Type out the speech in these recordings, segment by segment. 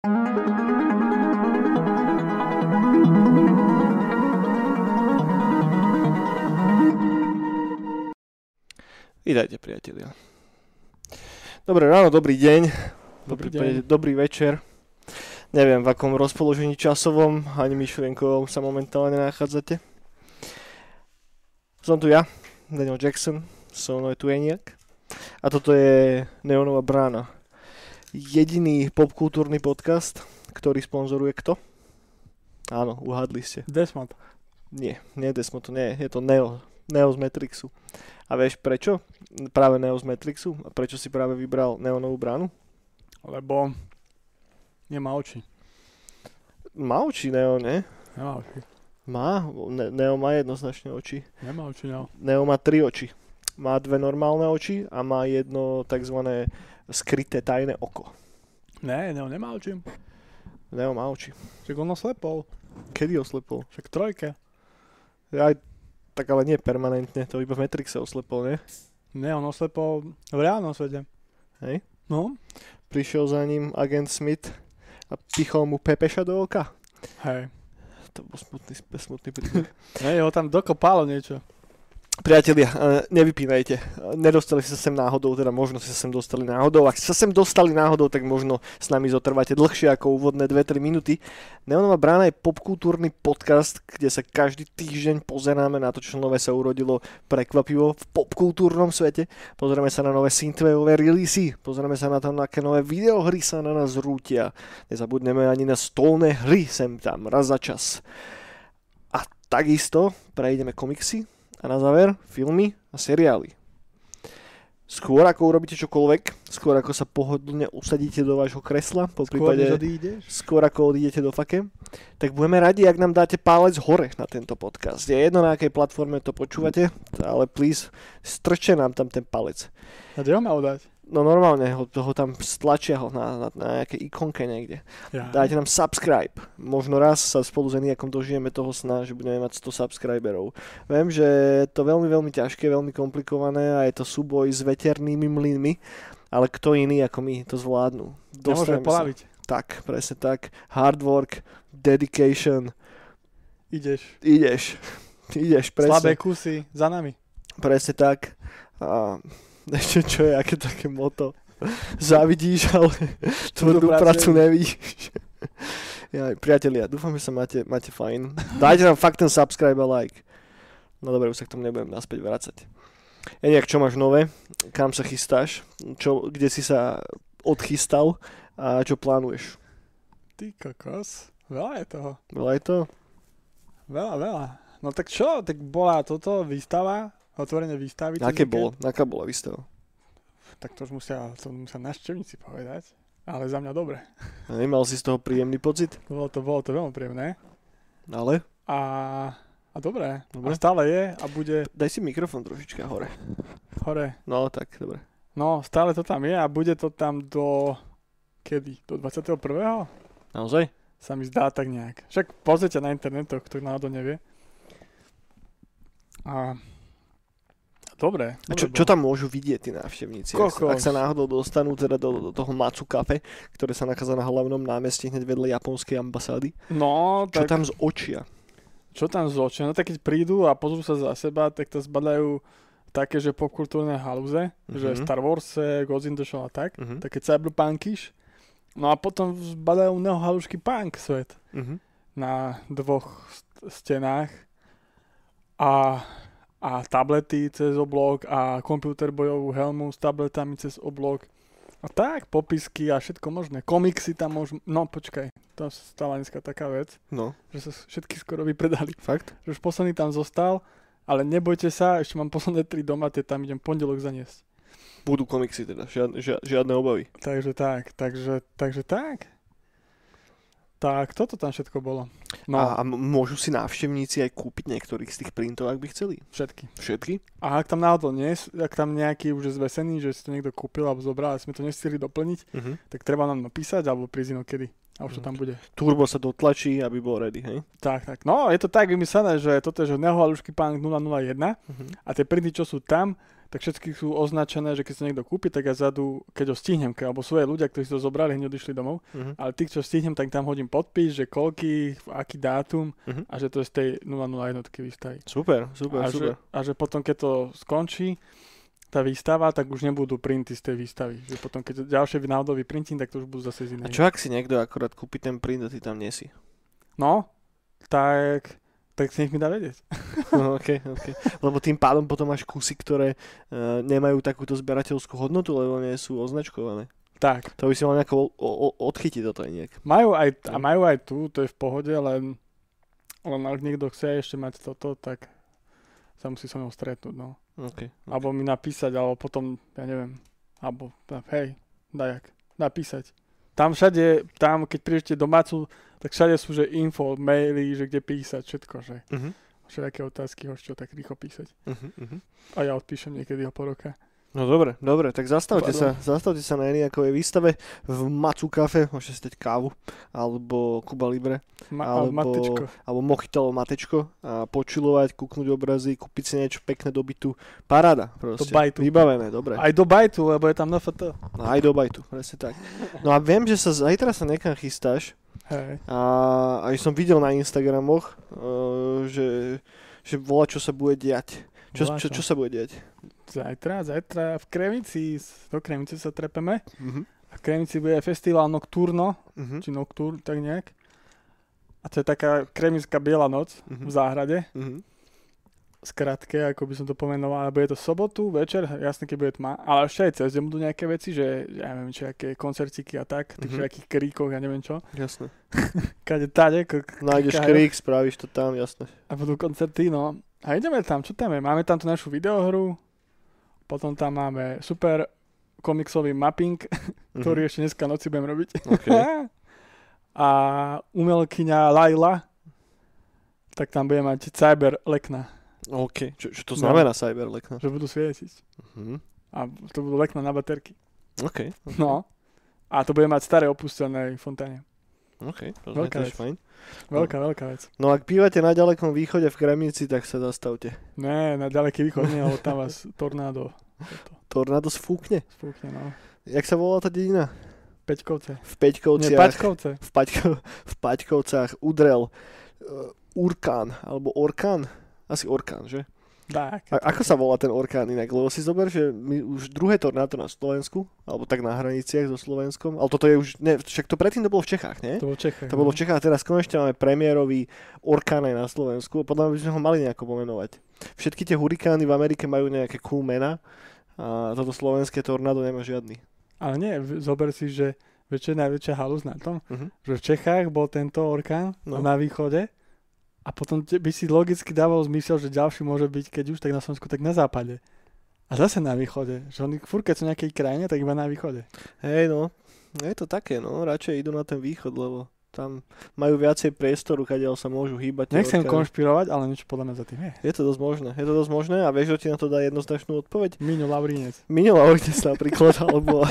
Vítajte, priatelia. Dobré ráno, dobrý deň, Dobrý dobrý, deň. dobrý večer. Neviem, v akom rozpoložení časovom ani myšlienkovom sa momentálne nachádzate. Som tu ja, Daniel Jackson, so mnou je tu Eniak. A toto je Neonová brána. Jediný popkultúrny podcast, ktorý sponzoruje kto? Áno, uhadli ste. Desmond. Nie, nie Desmo to nie je, to Neo, Neo z Matrixu. A vieš prečo? Práve Neo z Matrixu? A prečo si práve vybral Neonovú bránu? Lebo nemá oči. Má oči Neo, ne? Nemá oči. Má, ne- Neo má jednoznačne oči. Nemá oči, no. Neo má tri oči. Má dve normálne oči a má jedno tzv. skryté tajné oko. Ne, ne, nemá oči. Neo má oči. Však ono slepol. Kedy oslepol? Však trojke. Aj, tak ale nie permanentne, to iba v Matrixe oslepol, ne? Ne, on oslepol v reálnom svete. Hej? No? Prišiel za ním agent Smith a pichol mu Pepeša do oka. Hej. To bol smutný, smutný príbeh. Ne, ho tam dokopalo niečo. Priatelia, eh, nevypínajte. Nedostali sa sem náhodou, teda možno sa sem dostali náhodou. Ak sa sem dostali náhodou, tak možno s nami zotrváte dlhšie ako úvodné 2-3 minúty. Neonová brána je popkultúrny podcast, kde sa každý týždeň pozeráme na to, čo nové sa urodilo prekvapivo v popkultúrnom svete. Pozrieme sa na nové synthwaveové releasy, pozrieme sa na to, na aké nové videohry sa na nás rútia. Nezabudneme ani na stolné hry sem tam, raz za čas. A takisto prejdeme komiksy, a na záver filmy a seriály. Skôr ako urobíte čokoľvek, skôr ako sa pohodlne usadíte do vášho kresla, po Skôr prípade skôr ako odídete do fake, tak budeme radi, ak nám dáte palec hore na tento podcast. Je jedno, na akej platforme to počúvate, ale please, strčte nám tam ten palec. A kde ho mal dať? No normálne ho, ho tam stlačia ho na, na, na nejaké ikonke niekde. Ja. Dajte nám subscribe. Možno raz sa spolu s Eniakom dožijeme toho sna, že budeme mať 100 subscriberov. Viem, že je to veľmi, veľmi ťažké, veľmi komplikované a je to súboj s veternými mlynmi, ale kto iný ako my to zvládnu. Nemôžeme Dostaneme sa. polaviť. Tak, presne tak. Hard work, dedication, Ideš. ideš. Ideš, Slabé presne. kusy za nami. Presne tak. A ešte čo je, aké také moto. Závidíš, ale tvrdú prácu nevidíš. Ja, priatelia, dúfam, že sa máte, máte fajn. Dajte nám fakt ten subscribe a like. No dobre, už sa k tomu nebudem naspäť vracať. Eniak, čo máš nové? Kam sa chystáš? Čo, kde si sa odchystal? A čo plánuješ? Ty kokos. Veľa je toho. Veľa je to? Veľa, veľa. No tak čo? Tak bola toto výstava, otvorenie výstavy. Aké bolo? Aká bola výstava? Tak to už musia, to musia návštevníci povedať. Ale za mňa dobre. Nemal si z toho príjemný pocit? Bolo to, bolo to veľmi príjemné. Ale? A, a dobré. Dobre. A stále je a bude Daj si mikrofón trošička hore. hore. No tak, dobre. No, stále to tam je a bude to tam do... Kedy? Do 21. Naozaj? Sa mi zdá tak nejak. Však pozrite na internetoch, kto náhodou nevie. A... Dobre. A čo, čo tam môžu vidieť tí návštevníci? Ak, sa- Kokos. ak sa náhodou dostanú teda do, do toho Matsu Cafe, ktoré sa nachádza na hlavnom námestí hneď vedľa japonskej ambasády. No, Čo tak tam z očia? čo tam z očia? No tak keď prídu a pozrú sa za seba, tak to zbadajú také, že popkultúrne halúze, že Mhm. Star Wars, in the Shell a tak, Mhm. také cyberpunkiš. No a potom zbadajú neohalušky punk svet Mhm. na dvoch st- stenách a, a tablety cez oblok a počítač bojovú helmu s tabletami cez oblok. A tak, popisky a všetko možné. Komiksy tam môžu... No počkaj, to stala dneska taká vec, No, že sa všetky skoro vypredali. fakt? Že už posledný tam zostal, ale nebojte sa, ešte mám posledné tri doma, tie tam idem pondelok zaniesť. Budú komiksy teda, žiadne, žiadne obavy. Takže tak, takže, takže tak. Tak, toto tam všetko bolo. No, A, a môžu si návštevníci aj kúpiť niektorých z tých printov, ak by chceli? všetky. Všetky? A ak tam náhodou nie, ak tam nejaký už je zvesený, že si to niekto kúpil alebo zobral, ale sme to nestihli doplniť, Mhm. tak treba nám napísať alebo prísť inokedy. A už to tam bude. Turbo sa dotlačí, aby bol ready, hej? Tak, tak. No, je to tak vymyslené, že toto je že neohalušky punk 001 Mhm. a tie printy, čo sú tam, tak všetky sú označené, že keď sa niekto kúpi, tak ja zadu, keď ho stihnem, ke- alebo sú aj ľudia, ktorí si to zobrali, hneď odišli domov, Mhm. ale tých, čo stihnem, tak tam hodím podpis, že koľky, aký dátum Mhm. a že to je z tej 001 výstavy. Super, super, a, super. Že, a že potom, keď to skončí, tá výstava, tak už nebudú printy z tej výstavy. Že potom, keď ďalšie náhodou vyprintím, tak to už budú zase z A inej. čo ak si niekto akorát kúpi ten print a ty tam nie si? No, tak, tak si nech mi dá vedieť. No, okay, okay. Lebo tým pádom potom máš kusy, ktoré uh, nemajú takúto zberateľskú hodnotu, lebo nie sú označkované. Tak, To by si mal nejako o, o, odchytiť toto aj nejak. majú aj, a No. majú aj tu, to je v pohode, len, len ak niekto chce ešte mať toto, tak sa musí so mnou stretnúť, no. Okay. Alebo mi napísať, alebo potom, ja neviem, alebo hej, dajak, napísať. Tam všade, tam keď prídete do Macu, tak všade sú, že info, maily, že kde písať, všetko, že Uh-huh. všetké otázky, hoď čo tak rýchlo písať. Uh-huh, uh-huh. A ja odpíšem niekedy o pol roka. No dobre, dobre, tak zastavte Pardon. sa, zastavte sa na Eniakovej výstave v Macu Cafe, môžete si dať kávu, alebo Kuba Libre, Ma, Alebo- alebo... Matečko. alebo Mochitalo Matečko a počilovať, kúknúť obrazy, kúpiť si niečo pekné do bytu. Paráda, proste. Do bajtu. Vybavené, dobre. Aj do bajtu, lebo je tam NFT. No, aj do bajtu, presne tak. No a viem, že sa zajtra sa nekam chystáš Hej. a aj som videl na Instagramoch, uh, že, že volá, čo sa bude diať. Čo, čo, čo sa bude diať? Zajtra, zajtra v Kremici, do Kremice sa trepeme. Uh-huh. A v Kremici bude festival Nocturno, Uh-huh. či Nocturne, tak nejak. A to je taká kremická biela noc Mhm. v záhrade. Uh-huh. skratke, ako by som to pomenoval, ale bude to sobotu, večer, jasne, keď bude tma, ale ešte aj cez deň budú nejaké veci, že ja neviem, či aké koncertiky a tak, tých Mhm. mm-hmm. nejakých kríkoch, ja neviem čo, Jasné. kade tade, k- Nájdeš krík, spravíš to tam, jasné. a budú koncerty, no. A ideme tam, čo tam je? Máme tam tú našu videohru, potom tam máme super komiksový mapping, ktorý ešte dneska noci budem robiť. Mhm. OK. a umelkyňa Laila, tak tam bude mať cyber lekna, OK. Čo, čo to No. znamená cyberlek? že budú svietiť. Uh-huh. A to budú lekna na baterky. OK. No. A to bude mať staré opustené fontáne. OK. To Veľká je fajn. Veľká, veľká vec. No ak bývate na ďalekom východe v Kremnici, tak sa zastavte. Ne, na ďaleký východ nie, lebo tam vás tornádo Tornádo sfúkne. spúkne, no. Jak sa volá tá dedina? Peťkovce. V Nie, Peťkovciach. Pačkovce. v, Paťko, v Paťkovcach udrel uh, Urkán, alebo Orkán. Asi Orkán, že? Tak. A, ako sa volá ten Orkán inak? Lebo si zober, že my už druhé tornádo na Slovensku, alebo tak na hraniciach so Slovenskom, ale toto je už, ne, však to predtým to bolo v Čechách, nie? To bolo v Čechách. To bolo v no. Čechách a teraz konečne máme premiérový orkán aj na Slovensku. Podľa mňa by sme ho mali nejako pomenovať. Všetky tie hurikány v Amerike majú nejaké cool mena a toto slovenské tornádo nemá žiadny. Ale nie, v- zober si, že je najväčšia halus na tom, Uh-huh. že v Čechách bol tento orkán no. na východe a potom by si logicky dával zmysel, že ďalší môže byť, keď už tak na Slovensku, tak na západe. A zase na východe. Že oni furt, keď sú nejakej krajine, tak iba na východe. Hej no, je to také no, radšej idú na ten východ, lebo tam majú viacej priestoru, kadiaľ sa môžu hýbať. Nechcem orkány. konšpirovať, ale niečo podľa mňa za tým je. Je to dosť možné, je to dosť možné a vieš, kto ti na to dá jednoznačnú odpoveď? Miňo Lavrínec. Minul Laurines napríklad, alebo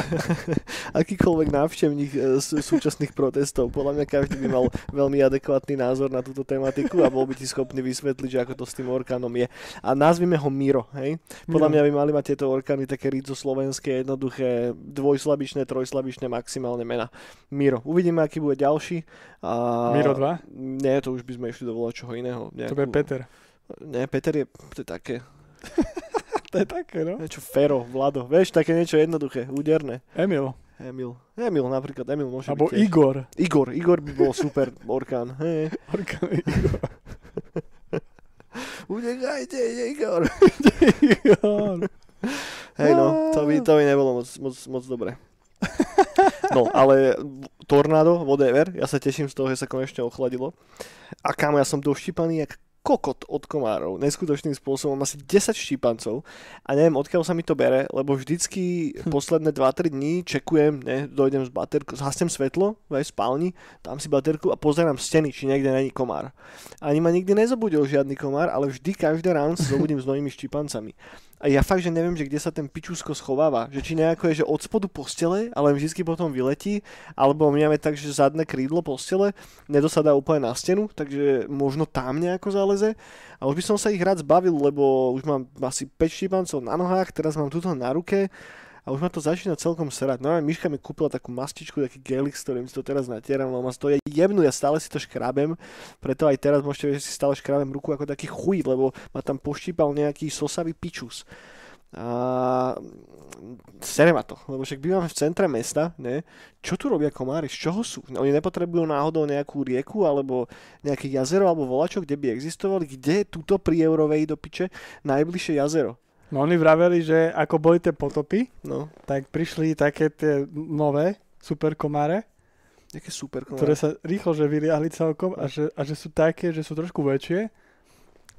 akýkoľvek návštevník e, z súčasných protestov. Podľa mňa každý by mal veľmi adekvátny názor na túto tematiku a bol by ti schopný vysvetliť, že ako to s tým orkánom je. A nazvime ho Miro, hej? Podľa mňa by mali mať tieto orkány také rídzo slovenské, jednoduché, dvojslabičné, trojslabičné, maximálne mena. Miro. Uvidíme, aký bude ďalší. A... Miro 2? Nie, to už by sme išli do čoho iného. To bude Peter. Nie, Peter je, to je také, To je také, no. niečo Fero, Vlado. Vieš, také niečo jednoduché, úderné. Emil. Emil. Emil napríklad, Emil môže Alebo byť tiež. Igor. Igor. Igor by bol super orkán. Hej. Orkán Igor. Utekajte, Igor. Igor. Hej no, to by, to by nebolo moc, moc, moc dobre. No, ale tornádo, whatever, ja sa teším z toho, že sa konečne ochladilo. A kámo, ja som doštípaný jak kokot od komárov, neskutočným spôsobom, asi 10 štípancov a neviem, odkiaľ sa mi to bere, lebo vždycky posledné 2-3 dní čekujem, ne, dojdem z baterku, zhasnem svetlo v spálni, dám si baterku a pozerám steny, či niekde není komár. Ani ma nikdy nezobudil žiadny komár, ale vždy každé ráno sa zobudím s novými štípancami. a ja fakt, že neviem, že kde sa ten pičusko schováva. Že či nejako je, že od spodu postele, ale vždy potom vyletí, alebo my máme tak, že zadné krídlo postele nedosadá úplne na stenu, takže možno tam nejako zaleze. A už by som sa ich rád zbavil, lebo už mám asi 5 štípancov na nohách, teraz mám tuto na ruke a už ma to začína celkom serať. No a Miška mi kúpila takú mastičku, taký gelik, s ktorým si to teraz natieram, lebo ma to je jemnú, ja stále si to škrabem, preto aj teraz môžete vedieť, že si stále škrabem ruku ako taký chuj, lebo ma tam poštípal nejaký sosavý pičus. A sere ma to, lebo však bývame v centre mesta, ne? Čo tu robia komári? Z čoho sú? Oni nepotrebujú náhodou nejakú rieku alebo nejaké jazero alebo volačo, kde by existovali? Kde je tuto pri Eurovej do piče najbližšie jazero? No oni vraveli, že ako boli tie potopy, No, tak prišli také tie nové super komáre, nejaké super ktoré komáre. sa rýchlo že vyliahli celkom a že, a že sú také, že sú trošku väčšie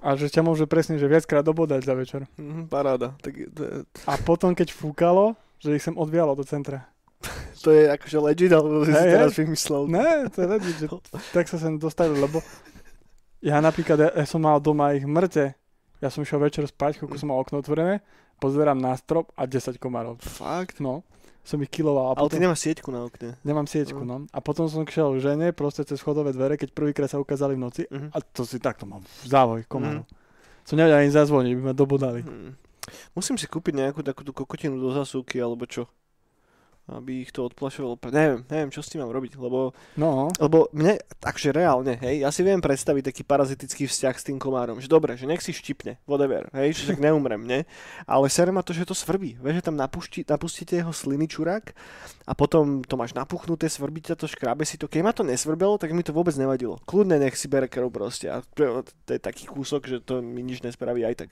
a že ťa môže presne, že viackrát dobodať za večer. Mhm, paráda. Tak, to, je- A potom, keď fúkalo, že ich sem odvialo do centra. to je akože legit, alebo si si teraz vymyslel. Ne, to je legit, že tak sa sem dostavili, lebo ja napríklad, ja, ja som mal doma ich mŕte. Ja som išiel večer spať, koľko som mal okno otvorené, pozerám na strop a 10 komárov. Fakt? No, som ich kiloval. A Ale potom, ty nemáš sieťku na okne. Nemám sieťku, no. A potom som šiel k žene, proste cez schodové dvere, keď prvýkrát sa ukázali v noci. Mhm. A to si takto mám závoj komárov. Som nevedel ani zazvoniť, by ma dobodali. Hmm. Musím si kúpiť nejakú takú tú kokotinu do zasúky, alebo čo. Aby ich to odplašovalo. Neviem, neviem, čo s tým mám robiť, lebo, No, lebo mne, takže reálne, hej, ja si viem predstaviť taký parazitický vzťah s tým komárom, že dobre, že nech si štipne, whatever, hej, že však neumrem, ne? Ale sere ma to, že to svrbí, vieš, že tam napustí, napustíte jeho sliny čurák a potom to máš napuchnuté, svrbí ťa to, škrábe si to. Keď ma to nesvrbelo, tak mi to vôbec nevadilo. Kľudne nech si bere krv proste a to, to je taký kúsok, že to mi nič nespraví aj tak.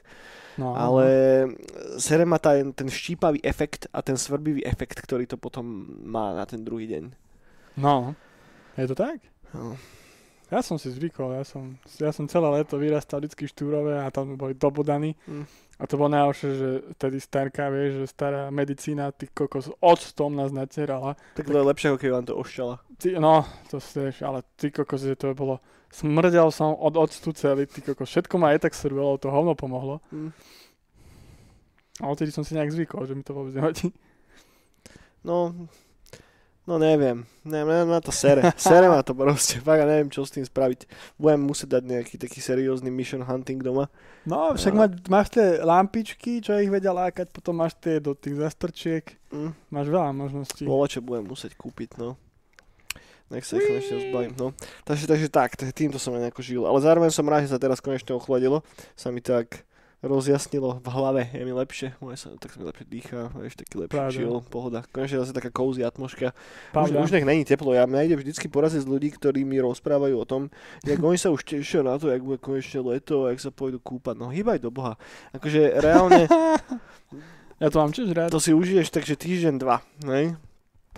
no. Ale sere ma ten, ten štípavý efekt a ten svrbivý efekt, ktorý to potom má na ten druhý deň. No, je to tak? No. Ja som si zvykol, ja som, ja som celé leto vyrastal vždycky v Štúrove a tam boli dobodaní. Mm. A to bolo najhoršie, že tedy starka, vieš, že stará medicína, ty kokos, octom nás natierala. Tak to je lepšie, ako keď vám to ošťala. Ty, no, to vieš, ale ty kokos, že to bolo, smrdel som od octu celý, ty kokos, všetko ma aj tak srbelo, to hovno pomohlo. Mm. A odtedy som si nejak zvykol, že mi to vôbec nevadí. No, no neviem. Neviem, na to sere. Sere ma to proste. Fakt ja neviem, čo s tým spraviť. Budem musieť dať nejaký taký seriózny mission hunting doma. No, však No. má, máš tie lampičky, čo ich vedia lákať, potom máš tie do tých zastrčiek, Mm. máš veľa možností. Volače budem musieť kúpiť, no. Nech sa ich konečne zbavím, no. Takže, takže tak, týmto som nejako žil. Ale zároveň som rád, že sa teraz konečne ochladilo. Sa mi tak rozjasnilo v hlave, je mi lepšie, moje sa, tak sa mi lepšie dýcha, vieš, taký lepší Pravda. chill, pohoda. Konečne zase taká cozy atmoška. Už, už nech není teplo, ja mňa ide vždycky poraziť z ľudí, ktorí mi rozprávajú o tom, jak oni sa už tešia na to, jak bude konečne leto, jak sa pôjdu kúpať. No hýbaj do boha. Akože reálne Ja to mám tiež rád. to si užiješ takže týždeň, dva, ne?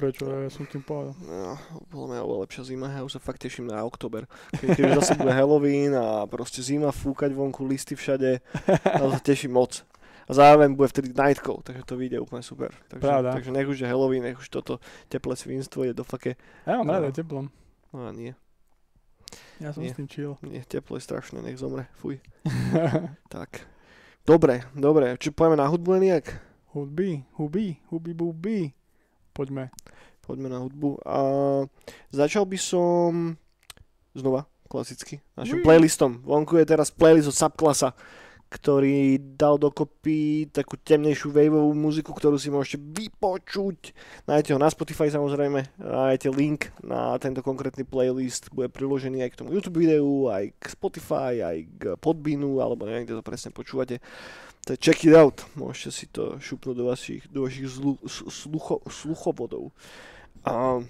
Prečo? Ja som tým povedal. No, podľa mňa oveľa lepšia zima, ja už sa fakt teším na október. Keď, keď už zase bude Halloween a proste zima, fúkať vonku, listy všade, to sa teším moc. A zároveň bude vtedy night call, takže to vyjde úplne super. Takže, Pravda. takže nech už je Halloween, nech už toto teplé svinstvo je do fake. Ja mám No. rád aj teplom. No a nie, Ja som Nie. s tým chill. nie, teplo je strašné, nech zomre, fuj. Tak. Dobre, dobre, či pojeme na hudbu nejak? hudby, huby, huby, buby. Poďme. Poďme na hudbu. A začal by som znova, klasicky, našim Ui. playlistom. Vonku je teraz playlist od Subklasa, ktorý dal dokopy takú temnejšiu waveovú muziku, ktorú si môžete vypočuť. Nájdete ho na Spotify samozrejme, nájdete link na tento konkrétny playlist, bude priložený aj k tomu YouTube videu, aj k Spotify, aj k Podbeanu, alebo neviem, kde to presne počúvate. To je check it out, môžete si to šupnúť do vašich, do vašich zlu, slucho, sluchovodov. A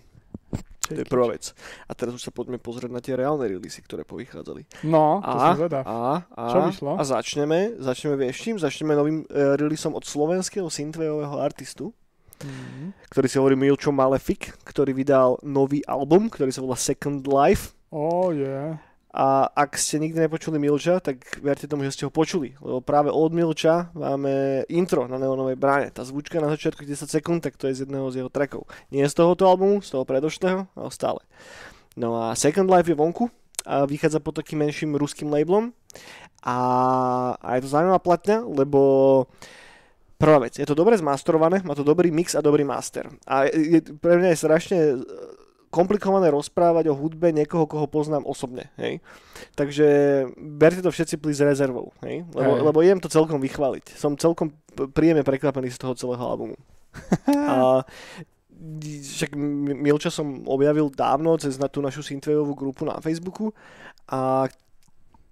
to je prvá vec. A teraz už sa poďme pozrieť na tie reálne releasy, ktoré povychádzali. No, to A, som zvedal. a, a, Čo vyšlo? a začneme, začneme vieš čím? Začneme novým e, releaseom od slovenského synthwaveového artistu, Mhm. ktorý si hovorí Milčo Malefic, ktorý vydal nový album, ktorý sa volá Second Life. Oh, yeah. A ak ste nikdy nepočuli Milča, tak verte tomu, že ste ho počuli. Lebo práve od Milča máme intro na Neonovej bráne. Tá zvučka na začiatku 10 sekúnd, tak to je z jedného z jeho trackov. Nie z tohoto albumu, z toho predošlého, ale stále. No a Second Life je vonku a vychádza pod takým menším ruským labelom. A, a je to zaujímavá platňa, lebo Prvá vec, je to dobre zmasterované, má to dobrý mix a dobrý master. A je, pre mňa je strašne komplikované rozprávať o hudbe niekoho, koho poznám osobne. Hej? Takže berte to všetci pli s rezervou, hej? Lebo, hej. lebo idem to celkom vychváliť. Som celkom príjemne prekvapený z toho celého albumu. a však Milča som objavil dávno cez na tú našu synthwaveovú grupu na Facebooku a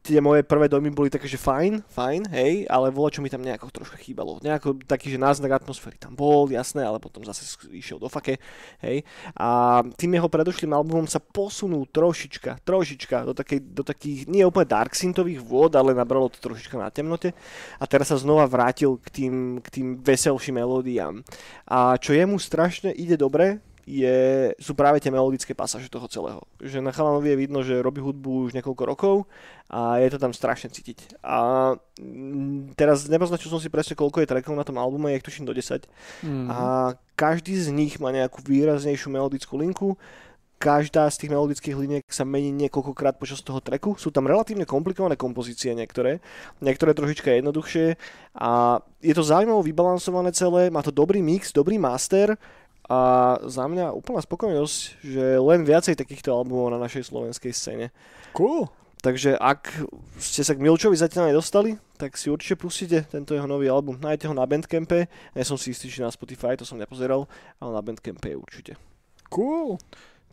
tie moje prvé dojmy boli také, že fajn, fajn, hej, ale vola, čo mi tam nejako troška chýbalo. Nejako taký, že náznak atmosféry tam bol, jasné, ale potom zase išiel do fake, hej. A tým jeho predošlým albumom sa posunul trošička, trošička do, takej, do takých, nie úplne dark synthových vôd, ale nabralo to trošička na temnote. A teraz sa znova vrátil k tým, k tým veselším melódiám. A čo jemu strašne ide dobre, je, sú práve tie melodické pasáže toho celého. Že na Chalanovi je vidno, že robí hudbu už niekoľko rokov a je to tam strašne cítiť. A mm, teraz nepoznačil som si presne, koľko je trackov na tom albume, je tuším do 10. Mm. A každý z nich má nejakú výraznejšiu melodickú linku každá z tých melodických liniek sa mení niekoľkokrát počas toho treku. Sú tam relatívne komplikované kompozície niektoré, niektoré trošička jednoduchšie a je to zaujímavo vybalansované celé, má to dobrý mix, dobrý master a za mňa úplná spokojnosť, že len viacej takýchto albumov na našej slovenskej scéne. Cool. Takže ak ste sa k Milčovi zatiaľ nedostali, tak si určite pustíte tento jeho nový album. Nájdete ho na Bandcampe, ja som si istý, že na Spotify, to som nepozeral, ale na Bandcampe určite. Cool.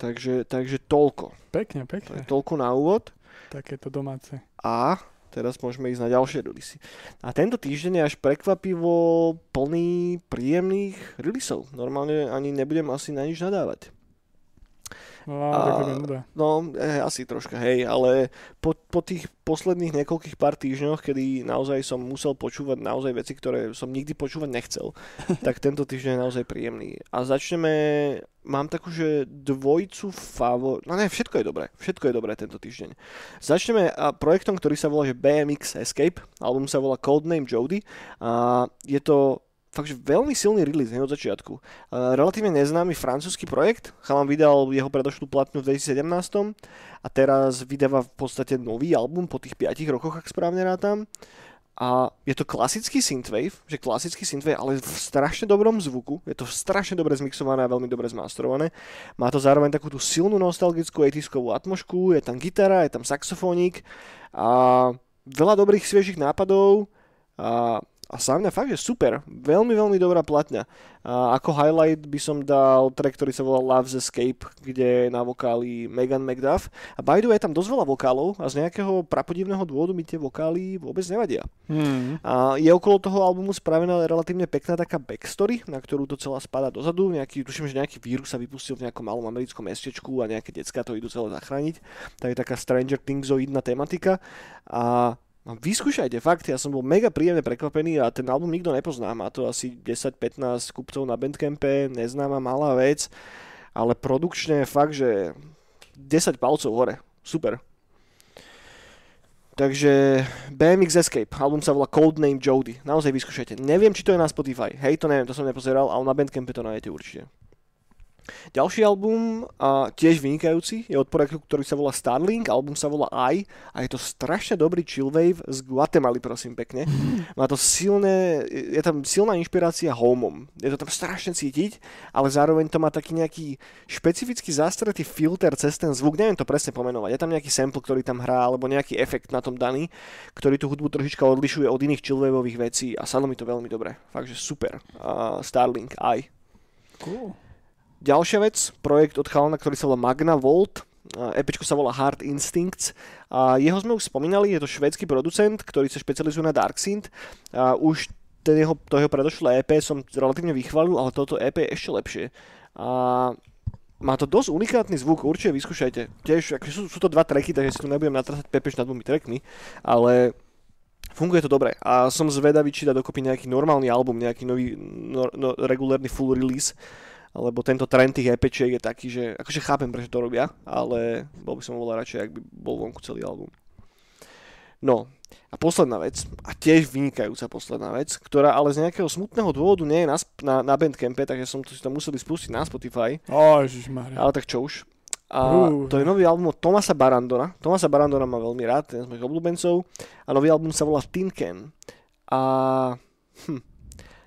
Takže, takže toľko. Pekne, pekne. Toľko na úvod. Takéto domáce. A teraz môžeme ísť na ďalšie releasy. A tento týždeň je až prekvapivo plný príjemných releaseov. Normálne ani nebudem asi na nič nadávať. No, a, no eh, asi troška, hej, ale po, po tých posledných niekoľkých pár týždňoch, kedy naozaj som musel počúvať naozaj veci, ktoré som nikdy počúvať nechcel, tak tento týždeň je naozaj príjemný. A začneme, mám takú, že dvojcu favor... No ne, všetko je dobré, všetko je dobré tento týždeň. Začneme projektom, ktorý sa volá že BMX Escape, album sa volá Codename Jody a je to fakt, že veľmi silný release od začiatku. Uh, relatívne neznámy francúzsky projekt, Chalan vydal jeho predošlú platňu v 2017 a teraz vydáva v podstate nový album po tých 5 rokoch, ak správne rátam. A je to klasický synthwave, že klasický synthwave, ale v strašne dobrom zvuku. Je to strašne dobre zmixované a veľmi dobre zmasterované. Má to zároveň takú tú silnú nostalgickú 80 atmošku, je tam gitara, je tam saxofónik a veľa dobrých sviežých nápadov a a za mňa fakt, že super. Veľmi, veľmi dobrá platňa. A ako highlight by som dal track, ktorý sa volá Love's Escape, kde je na vokáli Megan McDuff. A by the way, je tam dosť veľa vokálov a z nejakého prapodivného dôvodu mi tie vokály vôbec nevadia. Hmm. A je okolo toho albumu spravená relatívne pekná taká backstory, na ktorú to celá spada dozadu. Nejaký, tuším, že nejaký vírus sa vypustil v nejakom malom americkom mestečku a nejaké decka to idú celé zachrániť. To je taká Stranger Thingsoidná tematika. A No vyskúšajte, fakt, ja som bol mega príjemne prekvapený a ten album nikto nepozná. Má to asi 10-15 kupcov na Bandcampe, neznáma malá vec, ale produkčne fakt, že 10 palcov hore. Super. Takže BMX Escape, album sa volá Codename Jody. Naozaj vyskúšajte. Neviem, či to je na Spotify. Hej, to neviem, to som nepozeral, ale na Bandcampe to nájdete určite. Ďalší album, a tiež vynikajúci, je od projektu, ktorý sa volá Starlink, album sa volá I a je to strašne dobrý chillwave z Guatemaly, prosím pekne. Má to silné, je tam silná inšpirácia homom. Je to tam strašne cítiť, ale zároveň to má taký nejaký špecifický zastretý filter cez ten zvuk, neviem to presne pomenovať. Je tam nejaký sample, ktorý tam hrá, alebo nejaký efekt na tom daný, ktorý tú hudbu trošička odlišuje od iných chillwaveových vecí a sadlo mi to veľmi dobre. Fakt, že super. Uh, Starlink, I. Cool. Ďalšia vec, projekt od chalana, ktorý sa volá Magna Volt, EPčko sa volá Hard Instincts. A jeho sme už spomínali, je to švédsky producent, ktorý sa špecializuje na Dark Synth. A už ten jeho, to jeho predošlé EP som relatívne vychválil, ale toto EP je ešte lepšie. A má to dosť unikátny zvuk, určite vyskúšajte. Tiež, akože sú, sú to dva tracky, takže si tu nebudem natrasať pepež nad dvomi trackmi, ale funguje to dobre. A som zvedavý, či dá dokopy nejaký normálny album, nejaký nový no, no, regulárny full release lebo tento trend tých EPčiek je taký, že akože chápem, prečo to robia, ale bol by som oveľa radšej, ak by bol vonku celý album. No, a posledná vec, a tiež vynikajúca posledná vec, ktorá ale z nejakého smutného dôvodu nie je na, na, na Bandcampe, takže som to si tam museli spustiť na Spotify. Oh, ježišmarja. Ale tak čo už. A uh. to je nový album od Tomasa Barandona. Tomasa Barandona má veľmi rád, ten z mojich obľúbencov. A nový album sa volá Tin Can. A hm,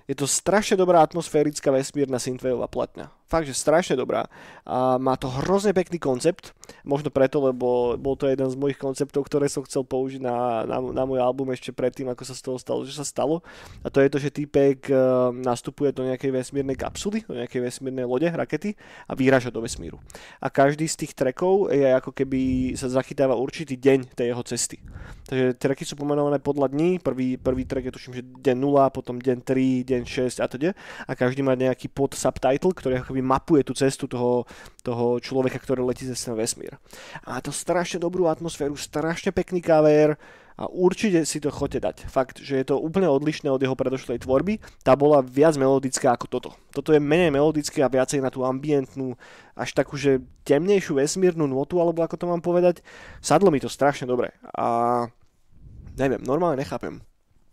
Je to strašne dobrá atmosférická vesmírna synthwaveová platňa. Fakt, že strašne dobrá. A má to hrozne pekný koncept. Možno preto, lebo bol to jeden z mojich konceptov, ktoré som chcel použiť na, na, na môj album ešte predtým, ako sa z toho stalo, že sa stalo. A to je to, že týpek uh, nastupuje do nejakej vesmírnej kapsuly, do nejakej vesmírnej lode, rakety a vyráža do vesmíru. A každý z tých trekov je ako keby sa zachytáva určitý deň tej jeho cesty. Takže tracky sú pomenované podľa dní. Prvý, prvý track je tuším, že deň 0, potom deň 3, deň 6 a teda. A každý má nejaký pod subtitle, ktorý ako keby mapuje tú cestu toho, toho človeka, ktorý letí cez ten vesmír. A má to strašne dobrú atmosféru, strašne pekný kaver a určite si to chodte dať. Fakt, že je to úplne odlišné od jeho predošlej tvorby. Tá bola viac melodická ako toto. Toto je menej melodické a viacej na tú ambientnú, až takú, že temnejšiu vesmírnu notu, alebo ako to mám povedať. Sadlo mi to strašne dobre. A neviem, normálne nechápem.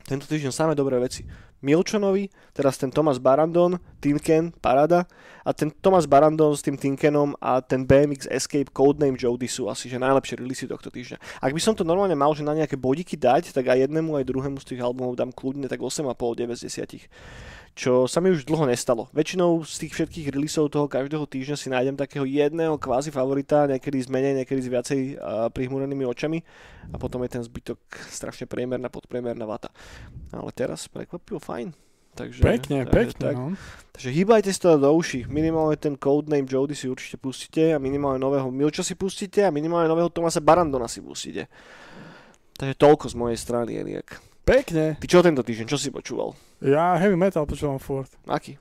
Tento týždeň samé dobré veci. Milčonovi, teraz ten Thomas Barandon, Tinken, Parada a ten Thomas Barandon s tým Tinkenom a ten BMX Escape Codename Jody sú asi že najlepšie releasy tohto týždňa. Ak by som to normálne mal, že na nejaké bodiky dať, tak aj jednému, aj druhému z tých albumov dám kľudne tak 8,5, 9 z 10 čo sa mi už dlho nestalo. Väčšinou z tých všetkých releaseov toho každého týždňa si nájdem takého jedného kvázi favorita, niekedy z menej, niekedy s viacej uh, prihmúrenými očami a potom je ten zbytok strašne priemerná, podpriemerná vata. Ale teraz prekvapilo fajn. Takže, pekne, takže, pekne. Tak, no. takže hýbajte si to do uši. Minimálne ten codename Jody si určite pustíte a minimálne nového Milča si pustíte a minimálne nového Tomasa Barandona si pustíte. Takže toľko z mojej strany, Eliak. Pekne. Ty čo tento týždeň, čo si počúval? Ja heavy metal počúvam furt. Aký?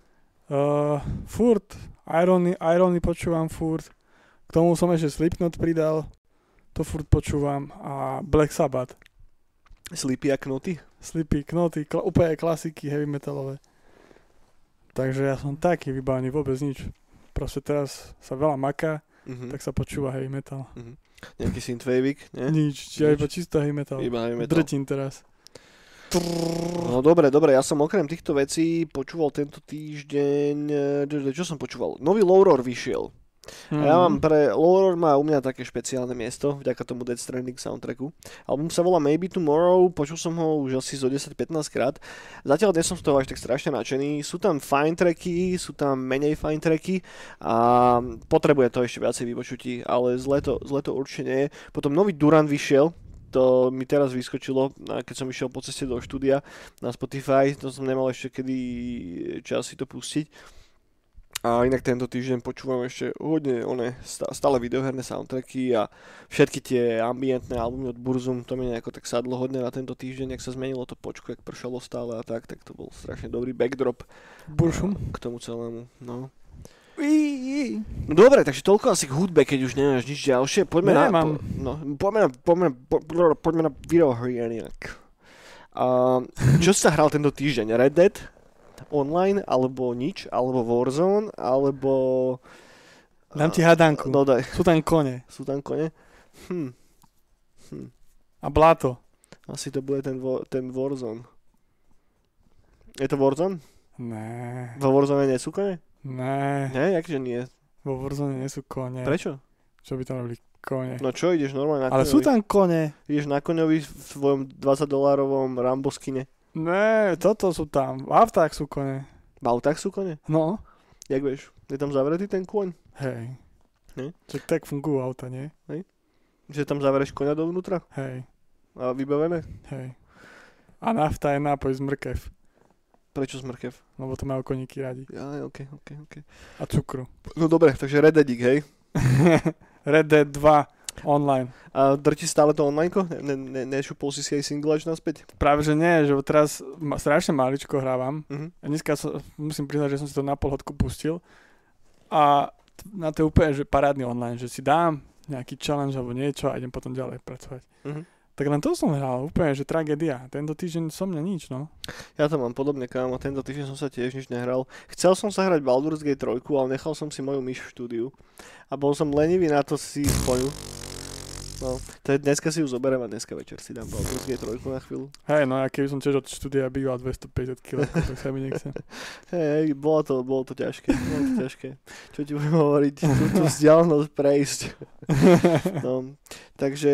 Uh, furt. Irony, Irony počúvam furt. K tomu som ešte Slipknot pridal. To furt počúvam. A Black Sabbath. Sleepy a knoty? Sleepy, knoty, kla- úplne klasiky heavy metalové. Takže ja som taký vybavený, vôbec nič. Proste teraz sa veľa maká, Mhm. tak sa počúva heavy metal. Mhm. Nejaký synthwavik, nie? Nič, ja Nič. iba čisto heavy metal. Iba heavy metal. Drtím teraz. No dobre, dobre, ja som okrem týchto vecí počúval tento týždeň, eh, čo som počúval? Nový Lowroar vyšiel. A ja Mhm. mám pre Lowroar má u mňa také špeciálne miesto, vďaka tomu Death Stranding soundtracku. Album sa volá Maybe Tomorrow, počul som ho už asi zo 10-15 krát. Zatiaľ nie som z toho až tak strašne nadšený. Sú tam fine tracky, sú tam menej fine tracky a potrebuje to ešte viacej vypočutí, ale zle to, zle to určite nie je. Potom nový Duran vyšiel, to mi teraz vyskočilo, keď som išiel po ceste do štúdia na Spotify, to som nemal ešte kedy čas si to pustiť. A inak tento týždeň počúvam ešte hodne one, stá- stále videoherné soundtracky a všetky tie ambientné albumy od Burzum, to mi nejako tak sadlo hodne na tento týždeň, ak sa zmenilo to počko, jak pršalo stále a tak, tak to bol strašne dobrý backdrop Buršum. k tomu celému. No. No dobre, takže toľko asi k hudbe, keď už nemáš nič ďalšie. Poďme na, Nemám. po, no, poďme na, poďme, po, po- poďme na. A, čo sa hral tento týždeň? Red Dead? Online? Alebo nič? Alebo Warzone? Alebo... Dám ti hadanku. No daj, Sú tam kone. sú tam kone? Hm, A bláto. asi to bude ten, ten Warzone. Je to Warzone? Ne, Vo Warzone nie sú kone? Ne. Nie, jakže nie. Vo Warzone nie sú kone. Prečo? Čo by tam robili kone? No čo, ideš normálne na Ale koňovi? sú tam kone. Ideš na koňovi v svojom 20 dolárovom Rambo skine. Ne, toto sú tam. V autách sú kone. V autách sú kone? No. Jak vieš? Je tam zavretý ten kôň? Hej. Ne? Čak tak fungujú auta, nie? Že tam zavereš koňa dovnútra? Hej. A vybavené? Hej. A nafta je nápoj z mrkev. Prečo smrkev? Lebo to majú koníky radi. Ja, ok, ok, ok. A cukru. No dobre, takže Red Deadík, hej? Red Dead 2 online. A drti stále to online? Ne, ne, nešupol si si aj single až naspäť? Práve že nie, že teraz ma, strašne maličko hrávam. Mhm. A dneska som, musím priznať, že som si to na pol hodku pustil. A na to je úplne že parádny online, že si dám nejaký challenge alebo niečo a idem potom ďalej pracovať. Mhm. Tak len to som hral, úplne, že tragédia. Tento týždeň som mňa nič, no. Ja to mám podobne, kámo, tento týždeň som sa tiež nič nehral. Chcel som sa hrať Baldur's Gate 3, ale nechal som si moju myš v štúdiu. A bol som lenivý na to si spoju. No, je, dneska si ju zoberiem a dneska večer si dám Baldur's Gate 3 na chvíľu. Hej, no ja keby som tiež od štúdia býval 250 kg, tak sa mi nechce. Hej, bolo to, bolo to ťažké, bolo to ťažké. Čo ti budem hovoriť, tú, tú vzdialenosť prejsť. No, takže,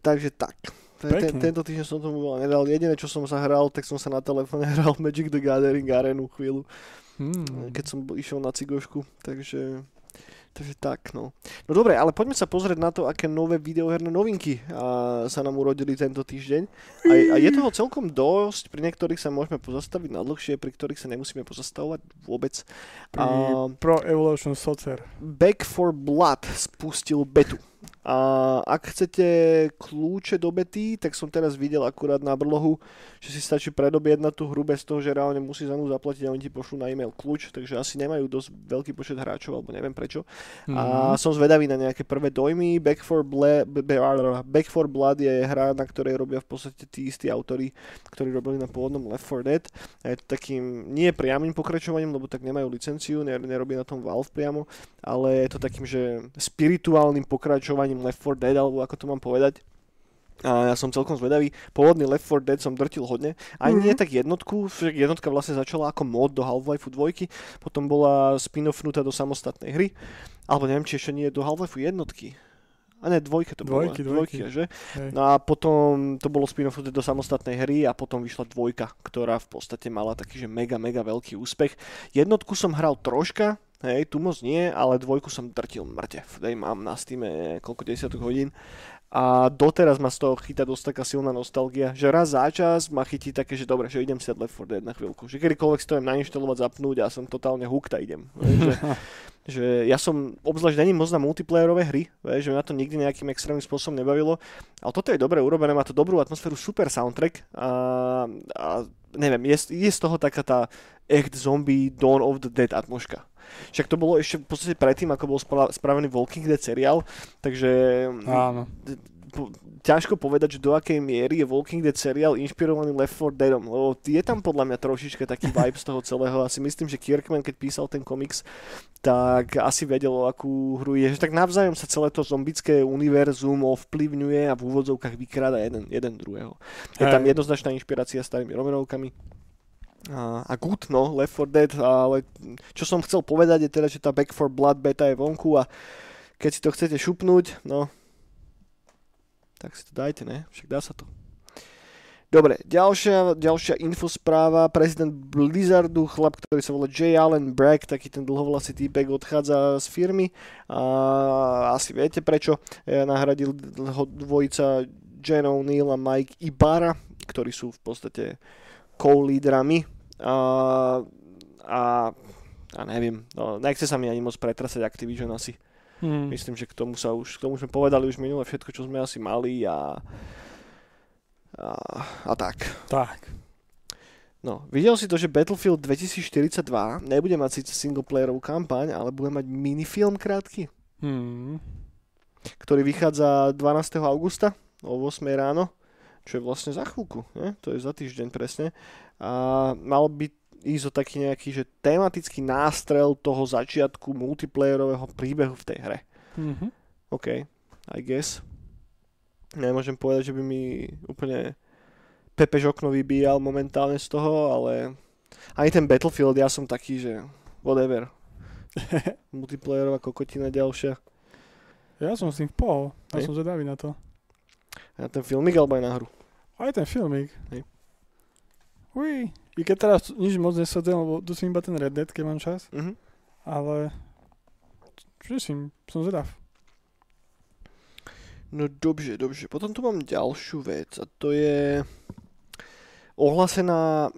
takže tak. Ten, tento týždeň som tomu veľa nedal. Jediné, čo som sa hral, tak som sa na telefóne hral Magic the Gathering Arenu chvíľu, Hmm. keď som išiel na cigošku, takže... Takže tak, no. No dobre, ale poďme sa pozrieť na to, aké nové videoherné novinky a, sa nám urodili tento týždeň. A, a je toho celkom dosť, pri niektorých sa môžeme pozastaviť na dlhšie, pri ktorých sa nemusíme pozastavovať vôbec. Pri A, Pro Evolution Soccer. Back for Blood spustil betu. A ak chcete kľúče do bety, tak som teraz videl akurát na brlohu, že si stačí predobjednať tú hru bez toho, že reálne musí za ňu zaplatiť a oni ti pošlú na e-mail kľúč, takže asi nemajú dosť veľký počet hráčov, alebo neviem prečo. A Mhm. som zvedavý na nejaké prvé dojmy. Back for, Bla- B- B- Back for Blood je hra, na ktorej robia v podstate tí istí autory, ktorí robili na pôvodnom Left 4 Dead. A je to takým nie priamým pokračovaním, lebo tak nemajú licenciu, ner- nerobí na tom Valve priamo, ale je to takým, že spirituálnym pokračovaním Left 4 Dead, alebo ako to mám povedať. A ja som celkom zvedavý. Pôvodný Left 4 Dead som drtil hodne. Ani nie tak jednotku, však jednotka vlastne začala ako mod do Half-Life 2, potom bola spin-offnutá do samostatnej hry. Alebo neviem, či ešte nie do Half-Life jednotky. A ne, dvojke to Dvojky, bola. dvojky. že? Hej. No a potom to bolo spin-offnuté do samostatnej hry a potom vyšla dvojka, ktorá v podstate mala taký, že mega, mega veľký úspech. Jednotku som hral troška, hej, tu moc nie, ale dvojku som drtil mŕtev. Hej, mám na Steam koľko desiatok hodín. A doteraz ma z toho chytá dosť taká silná nostalgia, že raz za čas ma chytí také, že dobre, že idem si Left 4 Dead na chvíľku. Že kedykoľvek si to viem nainštalovať, zapnúť a som totálne hooked a idem. Že, že ja som, obzvlášť není moc na multiplayerové hry, že ma to nikdy nejakým extrémnym spôsobom nebavilo, ale toto je dobre urobené, má to dobrú atmosféru, super soundtrack a, a neviem, je, je z toho taká tá echt zombie Dawn of the Dead atmoška. Však to bolo ešte v podstate predtým, ako bol spra- spravený Walking Dead seriál, takže Áno. po, ťažko povedať, že do akej miery je Walking Dead seriál inšpirovaný Left 4 Deadom, lebo je tam podľa mňa trošička taký vibe z toho celého. Asi myslím, že Kirkman, keď písal ten komiks, tak asi vedel, o akú hru je. Že tak navzájom sa celé to zombické univerzum ovplyvňuje a v úvodzovkách vykráda jeden, jeden druhého. Je tam jednoznačná inšpirácia starými Romerovkami. A, a good, no, Left 4 Dead, ale čo som chcel povedať je teda, že tá Back 4 Blood beta je vonku a keď si to chcete šupnúť, no, tak si to dajte, ne? Však dá sa to. Dobre, ďalšia, ďalšia infospráva. Prezident Blizzardu, chlap, ktorý sa volá J. Allen Bragg, taký ten dlhovlasý týpek, odchádza z firmy. A asi viete prečo. E, Nahradil ho dvojica Jen O'Neill a Mike Ibarra, ktorí sú v podstate co-lídrami. A, a, a neviem, no, nechce sa mi ani moc pretrasať Activision asi. Hmm. Myslím, že k tomu sa už, k tomu sme povedali už minule všetko, čo sme asi mali a, a, a tak. Tak. No, videl si to, že Battlefield 2042 nebude mať síce singleplayerovú kampaň, ale bude mať minifilm krátky, Hmm. ktorý vychádza 12. augusta o 8 ráno, čo je vlastne za chvíľku, ne? to je za týždeň presne. A mal by ísť o taký nejaký, že tematický nástrel toho začiatku multiplayerového príbehu v tej hre. Mhm. OK, I guess. Nemôžem povedať, že by mi úplne Pepe okno vybíjal momentálne z toho, ale ani ten Battlefield, ja som taký, že whatever. Multiplayerová kokotina ďalšia. Ja som s tým v pohol. Ja Hej. som zvedavý na to. A ten filmik alebo aj na hru. Aj ten filmik. Hej. Uj. I keď teraz nič moc nesadzem, lebo si iba ten Red Dead, keď mám čas. Mhm. Ale... Si, som zvedav. No dobře, dobře. Potom tu mám ďalšiu vec a to je ohlásená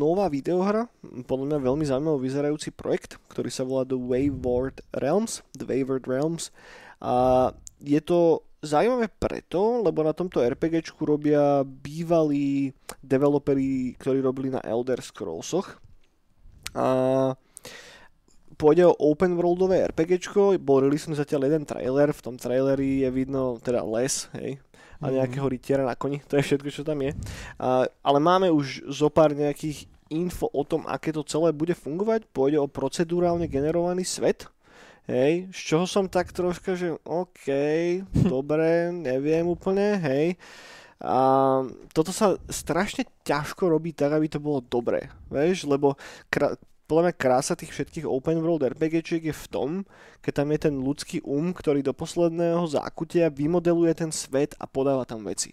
nová videohra, podľa mňa veľmi zaujímavý vyzerajúci projekt, ktorý sa volá The Wayward Realms, The Wayward Realms a je to zaujímavé preto, lebo na tomto RPGčku robia bývalí developeri, ktorí robili na Elder Scrollsoch a pôjde o open worldové RPGčko, bol releasený zatiaľ jeden trailer, v tom traileri je vidno teda les, hej, a Mhm. nejakého rytiera na koni, to je všetko, čo tam je. A, ale máme už zo pár nejakých info o tom, aké to celé bude fungovať. Pôjde o procedurálne generovaný svet, hej, z čoho som tak troška, že OK, dobre, neviem úplne, hej. A toto sa strašne ťažko robí tak, aby to bolo dobré, vieš, lebo kra- podľa mňa krása tých všetkých open world RPGčiek je v tom, keď tam je ten ľudský um, ktorý do posledného zákutia vymodeluje ten svet a podáva tam veci.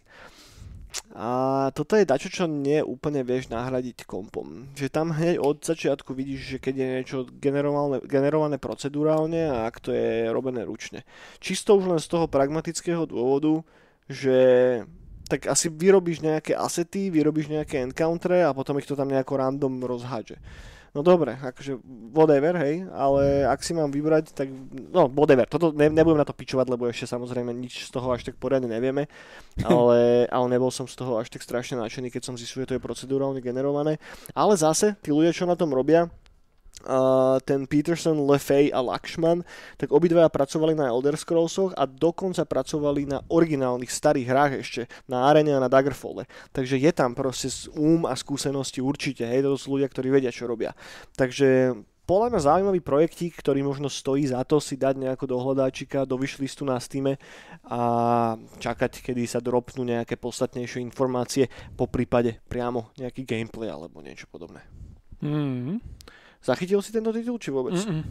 A toto je dačo, čo nie úplne vieš nahradiť kompom. Že tam hneď od začiatku vidíš, že keď je niečo generované, generované procedurálne a ak to je robené ručne. Čisto už len z toho pragmatického dôvodu, že tak asi vyrobíš nejaké asety, vyrobíš nejaké encountere a potom ich to tam nejako random rozhádže. No dobre, akože whatever, hej, ale ak si mám vybrať, tak no whatever, toto ne, nebudem na to pičovať, lebo ešte samozrejme nič z toho až tak poriadne nevieme, ale, ale nebol som z toho až tak strašne nadšený, keď som zistil, že to je procedurálne generované. Ale zase, tí ľudia, čo na tom robia, ten Peterson, Lefay a Lakshman, tak obidvaja pracovali na Elder Scrollsoch a dokonca pracovali na originálnych starých hrách ešte, na Arene a na Daggerfalle. Takže je tam proste um a skúsenosti určite, hej, to sú ľudia, ktorí vedia, čo robia. Takže podľa mňa zaujímavý projektík, ktorý možno stojí za to si dať nejako do hľadáčika, do wishlistu na Steam a čakať, kedy sa dropnú nejaké podstatnejšie informácie, po prípade priamo nejaký gameplay alebo niečo podobné. Mm. Zachytil si tento titul, či vôbec? Mm-mm.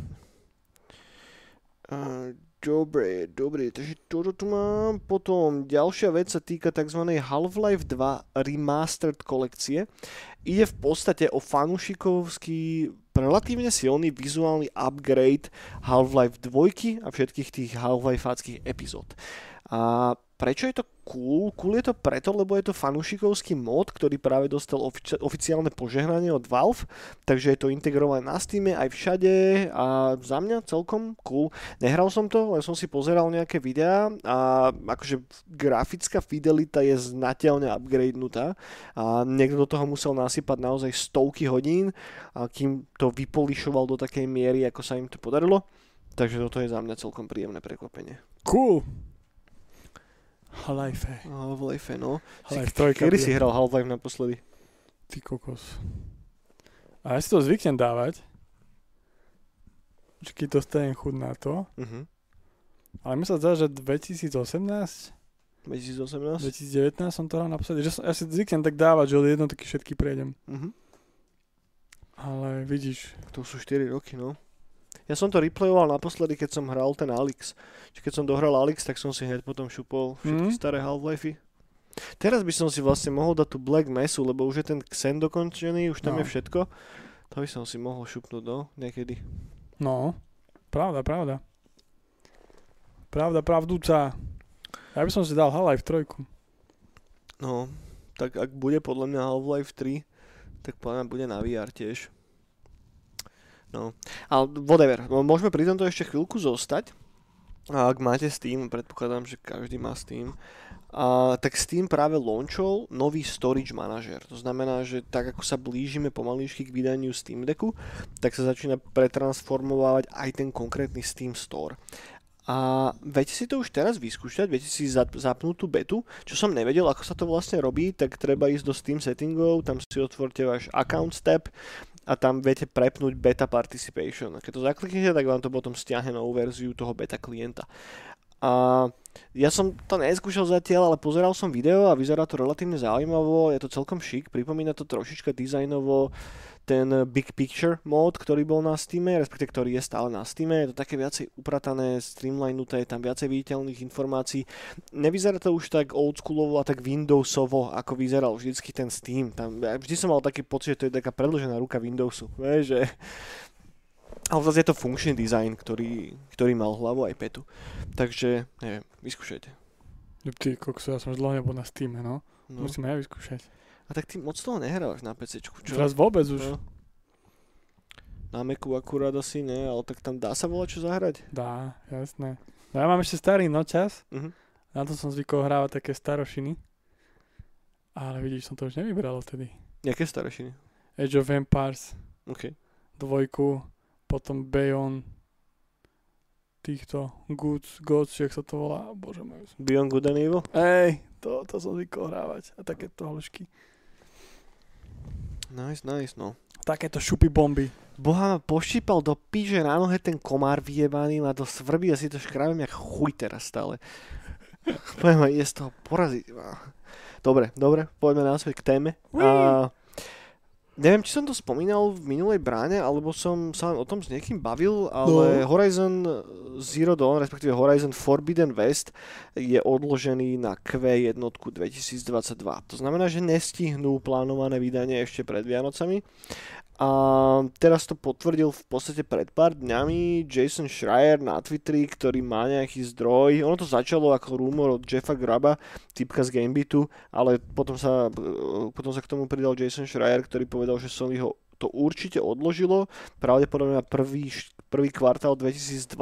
Uh, dobre, dobre, takže toto tu mám. Potom ďalšia vec sa týka tzv. Half-Life 2 Remastered kolekcie. Ide v podstate o fanúšikovský relatívne silný vizuálny upgrade Half-Life 2 a všetkých tých Half-Life epizód. A prečo je to cool? Cool je to preto, lebo je to fanúšikovský mod, ktorý práve dostal ofici- oficiálne požehnanie od Valve, takže je to integrované na Steam aj všade a za mňa celkom cool. Nehral som to, len som si pozeral nejaké videá a akože grafická fidelita je znateľne upgradenutá a niekto do toho musel nasypať naozaj stovky hodín, a kým to vypolišoval do takej miery, ako sa im to podarilo. Takže toto je za mňa celkom príjemné prekvapenie. Cool. Half-Life. Half-Life, no. Half-Life 3. Kedy si hral Half-Life naposledy? Ty kokos. A ja si to zvyknem dávať. Že keď dostanem chuť na to. Uh-huh. Ale mi sa zdá, že 2018, 2018? 2019 som to hral naposledy. Že som, ja si zvyknem tak dávať, že od jednotky všetky prejdem. Uh-huh. Ale vidíš. To sú 4 roky, no. Ja som to replayoval naposledy, keď som hral ten Alex. Čiže keď som dohral Alex, tak som si hneď potom šupol všetky Mhm. staré Half-Lifey. Teraz by som si vlastne mohol dať tú Black Mesu, lebo už je ten Xen dokončený, už tam No. je všetko. To by som si mohol šupnúť, no, niekedy. No. Pravda, pravda. Pravda, pravdúca. Ja by som si dal Half-Life 3. No, tak ak bude podľa mňa Half-Life 3, tak podľa mňa bude na VR tiež. No, ale whatever, môžeme pri tomto ešte chvíľku zostať. A ak máte Steam, predpokladám, že každý má Steam, a, tak Steam práve launchol nový storage manažer. To znamená, že tak ako sa blížime pomaličky k vydaniu Steam Decku, tak sa začína pretransformovať aj ten konkrétny Steam Store. A viete si to už teraz vyskúšať, viete si zap- zapnúť tú betu, čo som nevedel, ako sa to vlastne robí, tak treba ísť do Steam settingov, tam si otvorte váš account tab a tam viete prepnúť beta participation. Keď to zakliknete, tak vám to potom stiahne novú verziu toho beta klienta. A ja som to neskúšal zatiaľ, ale pozeral som video a vyzerá to relatívne zaujímavo, je to celkom šik, pripomína to trošička dizajnovo ten Big Picture mód, ktorý bol na Steam, respektíve ktorý je stále na Steam. Je to také viacej upratané, streamlinuté, je tam viacej viditeľných informácií. Nevyzerá to už tak oldschoolovo a tak Windowsovo, ako vyzeral vždycky ten Steam. Tam, ja vždy som mal taký pocit, že to je taká predložená ruka Windowsu. Vieš, že... Ale zase je to funkčný dizajn, ktorý, ktorý mal hlavu aj petu. Takže, neviem, vyskúšajte. Ty kokso, ja som už dlho nebol na Steam, no. No. Musím aj vyskúšať. A tak ty moc toho nehrávaš na PC. Čo? Teraz vôbec už. No. Na Macu akurát asi nie, ale tak tam dá sa volať čo zahrať. Dá, jasné. No ja mám ešte starý nočas, Mhm. na to som zvykol hrávať také starošiny. Ale vidíš, som to už nevybral vtedy. Jaké staršiny? Age of Empires, OK. dvojku, potom Bayon, týchto Goods, Gods, jak sa to volá, bože môj. Beyond Good and Evil? Ej, to, to som zvykol hrávať. A takéto hložky. Nice, nice, no. Takéto šupy bomby. Boha ma poštípal do píže na nohe ten komár vyjebaný, ma to svrbí a si to škrabem jak chuj teraz stále. Poďme ide z toho poraziť. Dobre, dobre, poďme naspäť k téme. A neviem, či som to spomínal v minulej bráne, alebo som sa o tom s niekým bavil, ale no. Horizon Zero Dawn, respektíve Horizon Forbidden West je odložený na Q1 2022. To znamená, že nestihnú plánované vydanie ešte pred Vianocami a teraz to potvrdil v podstate pred pár dňami Jason Schreier na Twitteri, ktorý má nejaký zdroj. Ono to začalo ako rumor od Jeffa Graba, typka z Gamebitu, ale potom sa, potom sa k tomu pridal Jason Schreier, ktorý povedal, že Sony ho to určite odložilo, pravdepodobne na prvý, prvý kvartál 2022.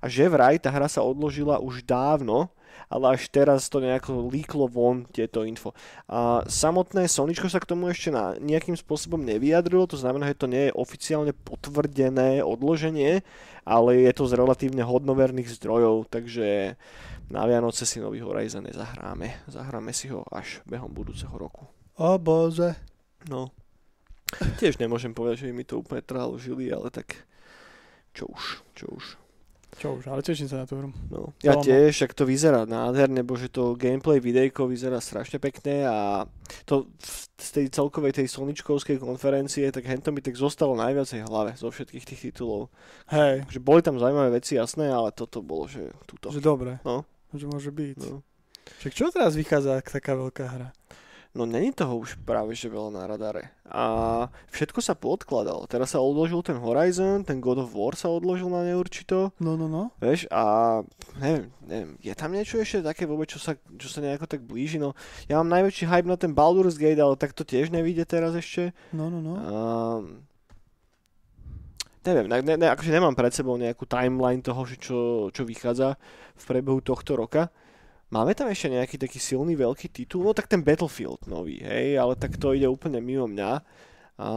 A že vraj tá hra sa odložila už dávno, ale až teraz to nejako líklo von tieto info. A samotné Soničko sa k tomu ešte na nejakým spôsobom nevyjadrilo, to znamená, že to nie je oficiálne potvrdené odloženie, ale je to z relatívne hodnoverných zdrojov, takže na Vianoce si nový Horizon nezahráme. Zahráme si ho až behom budúceho roku. O bože. No. Tiež nemôžem povedať, že mi to úplne trhalo žili, ale tak čo už, čo už. Čo už, ale teším sa na tú hru. No, ja Lama. tiež, ak to vyzerá nádherne, bože to gameplay videjko vyzerá strašne pekné a to z tej celkovej tej slničkovskej konferencie, tak hento mi tak zostalo najviacej hlave zo všetkých tých titulov. Hej. Že boli tam zaujímavé veci, jasné, ale toto bolo, že túto. Že dobre. No. Že môže byť. No. Však čo teraz vychádza taká veľká hra? No není toho už práve že veľa na radare. A všetko sa poodkladalo. Teraz sa odložil ten Horizon, ten God of War sa odložil na neurčito. No, no, no. Vieš, a neviem, neviem, je tam niečo ešte také vôbec, čo sa, čo sa nejako tak blíži? No, ja mám najväčší hype na ten Baldur's Gate, ale tak to tiež nevíde teraz ešte. No, no, no. A, neviem, ne, ne, akože nemám pred sebou nejakú timeline toho, čo, čo vychádza v priebehu tohto roka. Máme tam ešte nejaký taký silný veľký titul? No tak ten Battlefield nový, hej, ale tak to ide úplne mimo mňa. A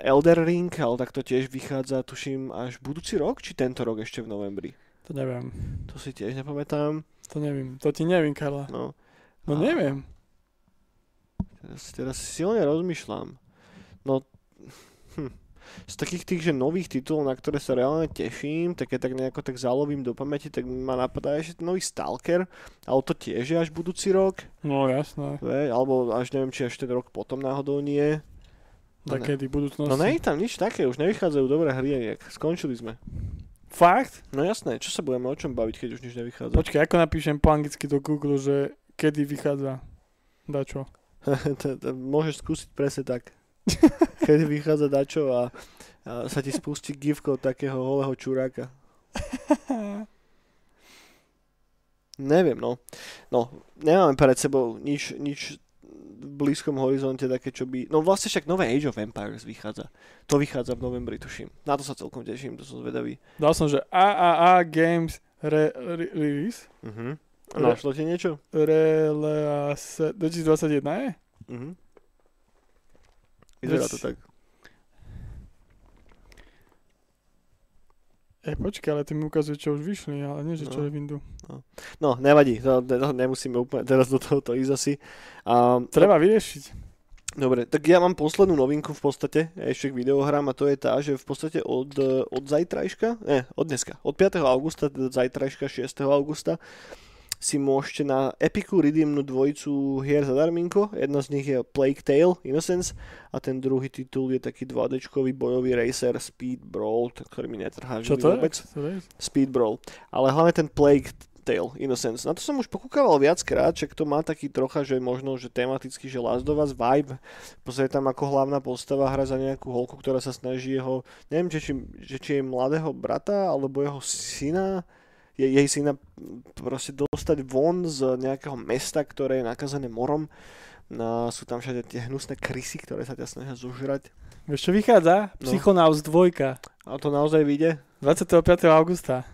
Elder Ring, ale tak to tiež vychádza, tuším, až budúci rok, či tento rok ešte v novembri? To neviem. To si tiež nepamätám. To neviem, to ti neviem, Karla. No. No a... neviem. Teraz, teraz silne rozmýšľam. No, z takých tých, že nových titulov, na ktoré sa reálne teším, tak je tak nejako tak zálovím do pamäti, tak ma napadá ešte nový Stalker, ale to tiež je až budúci rok. No jasné. Ve, alebo až neviem, či až ten rok potom náhodou nie. No, Takedy budúcnosti. No nie tam nič také, už nevychádzajú dobré hry nejak. Skončili sme. Fakt? No jasné, čo sa budeme o čom baviť, keď už nič nevychádza? Počkaj, ako napíšem po anglicky do Google, že kedy vychádza dačo? Môžeš skúsiť presne tak. keď vychádza dačo a, a sa ti spustí gifko takého holého čuráka. Neviem, no. No, nemáme pred sebou nič, nič v blízkom horizonte také, čo by... No vlastne však nové Age of Empires vychádza. To vychádza v novembri, tuším. Na to sa celkom teším, to som zvedavý. Dal som, že AAA Games re, re, Release. Uh-huh. Našlo ti niečo? Release 2021 je? Uh-huh. Vyzerá to tak. E, počkaj, ale ty mi ukazuje, čo už vyšli, ale nie, že čo no. je Windu. No. no, nevadí, to, to, nemusíme úplne teraz do tohoto ísť asi. Um, Treba vyriešiť. Dobre, tak ja mám poslednú novinku v podstate, ešte k videohrám a to je tá, že v podstate od, od zajtrajška, ne, od dneska, od 5. augusta, do zajtrajška 6. augusta, si môžete na Epiku redeemnúť dvojicu hier zadarminko. Jedna z nich je Plague Tale Innocence a ten druhý titul je taký 2D bojový racer Speed Brawl, ktorý mi netrhá Čo to vôbec. je? Speed Brawl. Ale hlavne ten Plague Tale Innocence. Na to som už pokúkaval viackrát, že to má taký trocha, že možno, že tematicky, že Last of Us vibe. V tam ako hlavná postava hra za nejakú holku, ktorá sa snaží jeho, neviem, či, či, či je mladého brata, alebo jeho syna, je, jej syna proste dostať von z nejakého mesta, ktoré je nakazané morom. No, sú tam všade tie hnusné krysy, ktoré sa ťa snažia zožrať. Vieš čo vychádza? No. Psychonauts 2. A to naozaj vyjde? 25. augusta.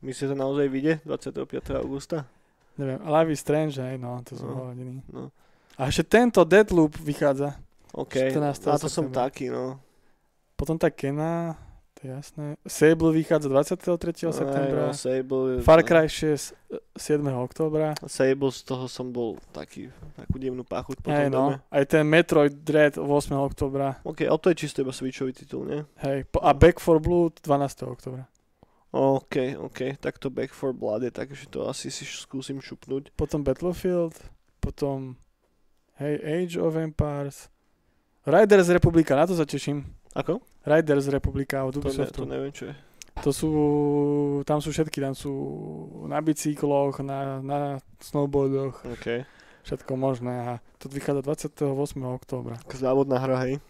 Myslíš, že to naozaj vyjde 25. augusta? Neviem, Live is Strange, aj no, to sú no. No. A ešte tento Deadloop vychádza. OK, na to som taký, no. Potom tá Kena, to je jasné. Sable vychádza 23. septembra. No, Sable, Far Cry 6 7. októbra. Sable z toho som bol taký, takú divnú pachuť potom Hey, no. Aj ten Metroid Dread 8. októbra. OK, ale to je čisto iba switchový titul, nie? Hej, a Back for Blood 12. októbra. OK, OK, tak to Back for Blood je tak, že to asi si skúsim šupnúť. Potom Battlefield, potom hej, Age of Empires, Riders Republika, na to sa teším. Ako? Riders Republika od To, ne, Ubisoftu. to neviem, čo je. To sú, tam sú všetky, tam sú na bicykloch, na, na snowboardoch, OK. všetko možné a to vychádza 28. októbra. Závodná hra, hej.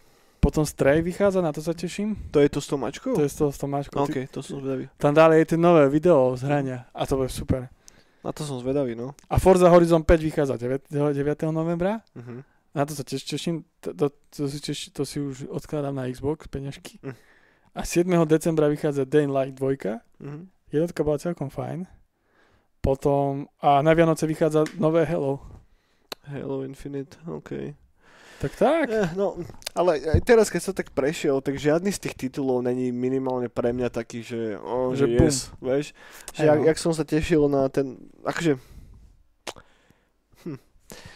Potom Stray vychádza, na to sa teším. To je to s tou mačkou? To je toho s tou mačkou. OK, to som zvedavý. Tam dále je tie nové video z hrania a to bude super. Na to som zvedavý, no. A Forza Horizon 5 vychádza 9. 9. novembra. Uh-huh. Na to sa tiež teším. To, to, to, si, teš, to si už odkladám na Xbox, peňažky. Mm. A 7. decembra vychádza Day in Light 2. Uh-huh. Jednotka bola celkom fajn. Potom, a na Vianoce vychádza nové Hello. Halo Infinite, OK. Tak tak. Eh, no, ale aj teraz, keď som tak prešiel, tak žiadny z tých titulov není minimálne pre mňa taký, že, oh, Že bum. yes, vieš. Že jak, no. jak som sa tešil na ten, akože,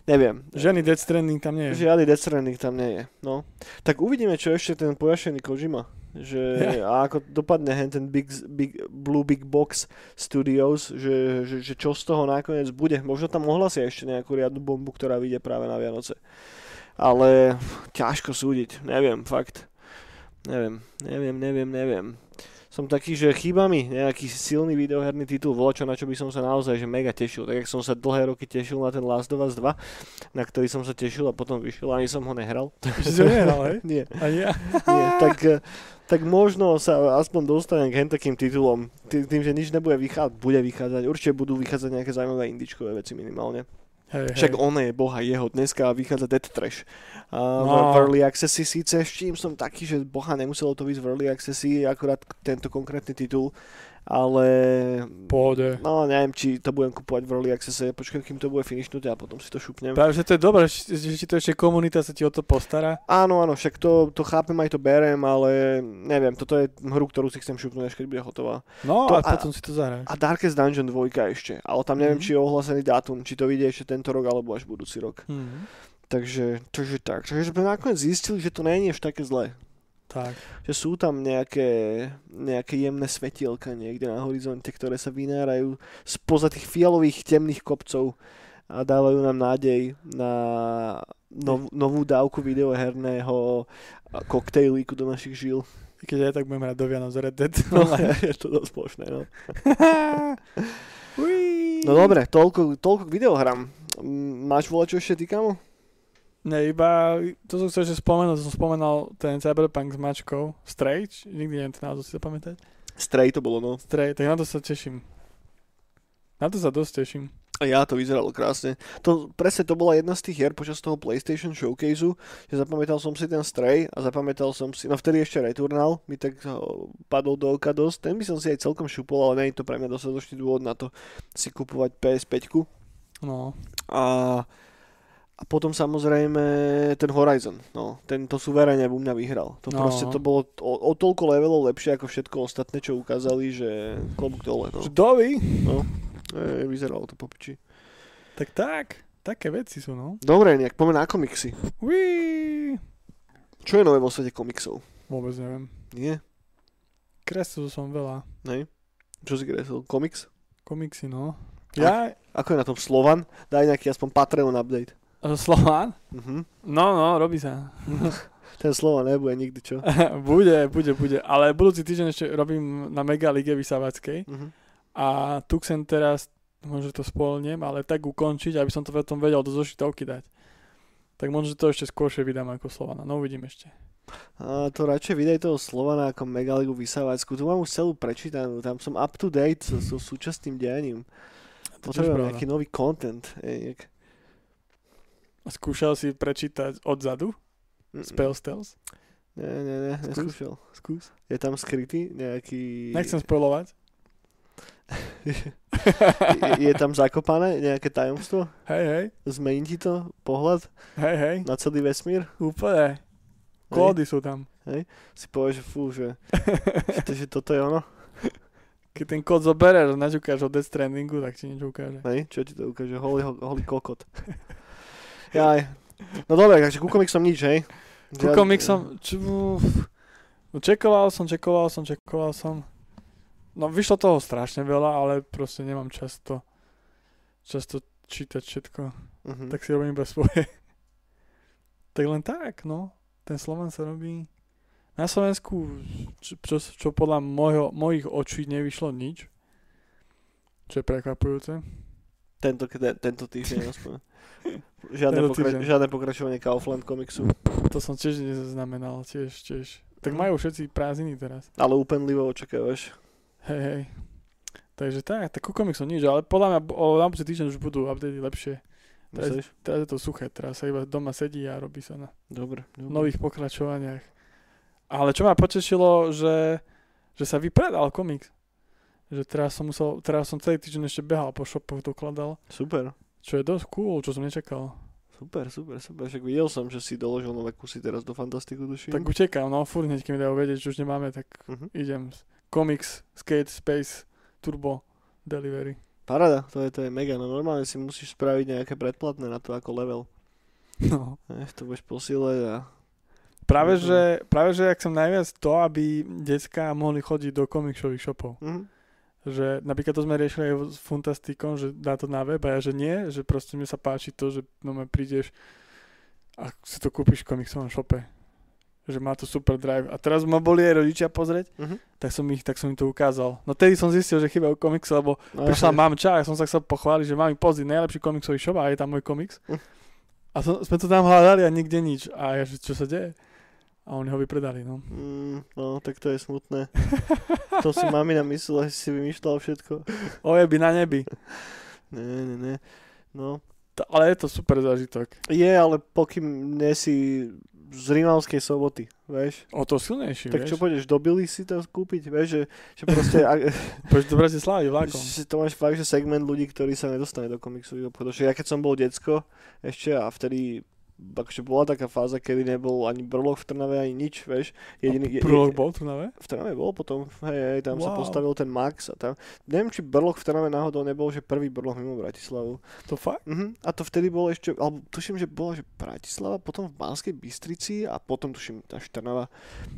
neviem. Žiadny Death Stranding tam nie je. Žiadny Death Stranding tam nie je, no. Tak uvidíme, čo ešte ten pojašený Kojima. Že, a ako dopadne hen ten big, big, Blue Big Box Studios, že, že, že čo z toho nakoniec bude. Možno tam ohlasia ešte nejakú riadnu bombu, ktorá vyjde práve na Vianoce. Ale ťažko súdiť, neviem, fakt. Neviem, neviem, neviem, neviem. Som taký, že chýba mi nejaký silný videoherný titul, voľačo, na čo by som sa naozaj že mega tešil. Tak jak som sa dlhé roky tešil na ten Last of Us 2, na ktorý som sa tešil a potom vyšiel, ani som ho nehral. Že si ho nehral, hej? Nie, A ja. nie, tak, eh, tak možno sa aspoň dostanem k takým titulom. Tým, že nič nebude vychádzať, bude vychádzať. Určite budú vychádzať nejaké zaujímavé indičkové veci minimálne. Hej, Však hej. on je boha jeho, dneska vychádza Dead Trash. A no. V Early Accessi síce, s čím som taký, že boha nemuselo to byť v Early Accessi, akurát tento konkrétny titul, ale Pôjde. no neviem, či to budem kupovať v Early Accessi, počkaj, kým to bude finishnuté a potom si to šupnem. Práve, že to je dobré, že, ti to ešte komunita sa ti o to postará. Áno, áno, však to, to chápem, aj to berem, ale neviem, toto je hru, ktorú si chcem šupnúť, až keď bude hotová. No To a a- potom si to zahráš. A Darkest Dungeon 2 ešte, ale tam neviem, Mhm. či je ohlásený dátum, či to vyjde ešte tento rok, alebo až budúci rok. Mhm. Takže, takže tak. Takže sme nakoniec zistili, že to nie je až také zlé. Tak. Že sú tam nejaké, nejaké jemné svetielka niekde na horizonte, ktoré sa vynárajú spoza tých fialových temných kopcov a dávajú nám nádej na nov, novú dávku videoherného koktejlíku do našich žil. Keď aj tak budem hrať do Vianoc Red Dead. No, je to dosť plošné, no. No dobre, toľko, toľko k videohrám. Mm, Máš volať čo ešte ty, kamo? Ne, iba, to som chcel ešte spomenúť, som spomenal ten Cyberpunk s mačkou, Stray, či- nikdy neviem ten názov si zapamätať. Stray to bolo, no. Stray, tak na to sa teším. Na to sa dosť teším. A ja to vyzeralo krásne. To, presne to bola jedna z tých hier počas toho PlayStation Showcaseu, že zapamätal som si ten Stray a zapamätal som si, no vtedy ešte Returnal mi tak oh, padol do oka dosť. Ten by som si aj celkom šupol, ale nie je to pre mňa dostatočný dôvod na to si kupovať PS5. No, A, a potom samozrejme ten Horizon, no, ten to suverene u mňa vyhral. To No. proste to bolo o, o toľko levelov lepšie ako všetko ostatné, čo ukázali, že klobúk dole, no. dovi. E, vyzeralo to po piči. Tak tak, také veci sú, no. Dobre, nejak poďme na komiksy. Ui. Čo je nové vo svete komiksov? Vôbec neviem. Nie? Kreslil som veľa. Nej? Čo si kresol? Komiks? Komiksy, no. Ja, Ako je na tom Slovan? Daj nejaký aspoň Patreon update. E, Slován? Mhm. No, no, robí sa. Ten Slovan nebude nikdy, čo? bude, bude, bude. Ale budúci týždeň ešte robím na Mega Lige vysávackej. Mhm. A tu chcem teraz, možno to spolniem, ale tak ukončiť, aby som to potom vedel do zošitovky dať. Tak možno to ešte skôršie vydám ako Slovana. No uvidím ešte. A to radšej vydaj toho Slovana ako Megaligu Vysávackú. Tu mám už celú prečítanú. Tam som up to date so, so súčasným dianím. Potrebujem nejaký nový content. Ej, nejak... Skúšal si prečítať odzadu? Mm, Spell Stealth? Nie, nie, nie, Skús. neskúšal. Skús. Je tam skrytý nejaký... Nechcem spoilovať. je, je tam zakopané nejaké tajomstvo? Hej, hej. Zmení ti to pohľad Hej, hej. na celý vesmír? Úplne. Kódy sú tam. Si povieš, že fú, že, že, že toto je ono? Keď ten kód zoberieš a načukáš o Death Strandingu, tak ti niečo ukáže. Hej, čo ti to ukáže? Holý, holý kokot. Jaj. No dobre, takže ku komiksom nič, hej? Ku komiksom, no čekoval som, čekoval som, čekoval som. No vyšlo toho strašne veľa, ale proste nemám často, často čítať všetko. Uh-huh. Tak si robím iba svoje. tak len tak, no. ten Slovan sa robí... Na Slovensku, čo, čo, čo podľa mojho, mojich očí nevyšlo nič, čo je prekvapujúce. Tento, te, tento týždeň aspoň. Žiadne, Tento pokra- týždeň. žiadne pokračovanie Kaufland komiksu. To som tiež nezaznamenal, tiež, tiež. Tak Mhm. majú všetci prázdniny teraz. Ale úpenlivo očakávaš. Hej, hej. Takže tak, tak ku komiksom nič, ale podľa mňa o budúci týždeň už budú updaty lepšie. Teraz, Myslíš? teraz je to suché, teraz sa iba doma sedí a robí sa na Dobre. dobre. nových pokračovaniach. Ale čo ma potešilo, že, že sa vypredal komiks. Že teraz som musel, teraz som celý týždeň ešte behal po shopoch, dokladal. Super. Čo je dosť cool, čo som nečakal. Super, super, super. Však videl som, že si doložil nové kusy teraz do Fantastiku, tuším. Tak utekám, no furt hneď, keď mi dajú vedieť, že už nemáme, tak Mhm. idem. Comics, Skate, Space, Turbo, Delivery. Parada, to je, to je mega. No normálne si musíš spraviť nejaké predplatné na to ako level. No. Eh, to budeš posílať a... Práve, Mhm. že, práve, že ak som najviac to, aby decka mohli chodiť do komiksových shopov. Mhm. Že napríklad to sme riešili aj s Fantastikom, že dá to na web a ja, že nie, že proste mne sa páči to, že no prídeš a si to kúpiš v komiksovom shope. Že má to super drive. A teraz ma boli aj rodičia pozrieť, Mhm. tak som, ich, tak som im to ukázal. No tedy som zistil, že chýbajú komiksy, lebo No, prišla mamča a som sa chcel pochváliť, že mám im pozrieť najlepší komiksový shop a je tam môj komiks. Hm. A som, sme to tam hľadali a nikde nič. A ja, že čo sa deje? A oni ho vypredali, no. Mm, no, tak to je smutné. to si mamina myslela, že si vymýšľal všetko. Oje by na nebi. Ne, ne, ne. No, T- Ale je to super zážitok. je, ale pokým nie si z Rimavskej soboty, vieš. O to silnejší, Tak vieš. čo pôjdeš do Billy si to kúpiť, vieš, že, že proste ak, Poďš do Bratislavy vlakom. že to máš fakt, že segment ľudí, ktorí sa nedostane do komiksových obchodov. Že ja keď som bol decko ešte a vtedy akože bola taká fáza, kedy nebol ani brlok v Trnave, ani nič, vieš. Jediný, je- Prolog je- bol tu na ve? v Trnave bol potom, hej, hej, tam sa Wow. postavil ten Max a tam, neviem, či Brloch v Trnave náhodou nebol, že prvý Brloch mimo Bratislavu. To fakt? Mhm. A to vtedy bolo ešte, alebo tuším, že bola, že Bratislava, potom v Banskej Bystrici a potom tuším až Trnava.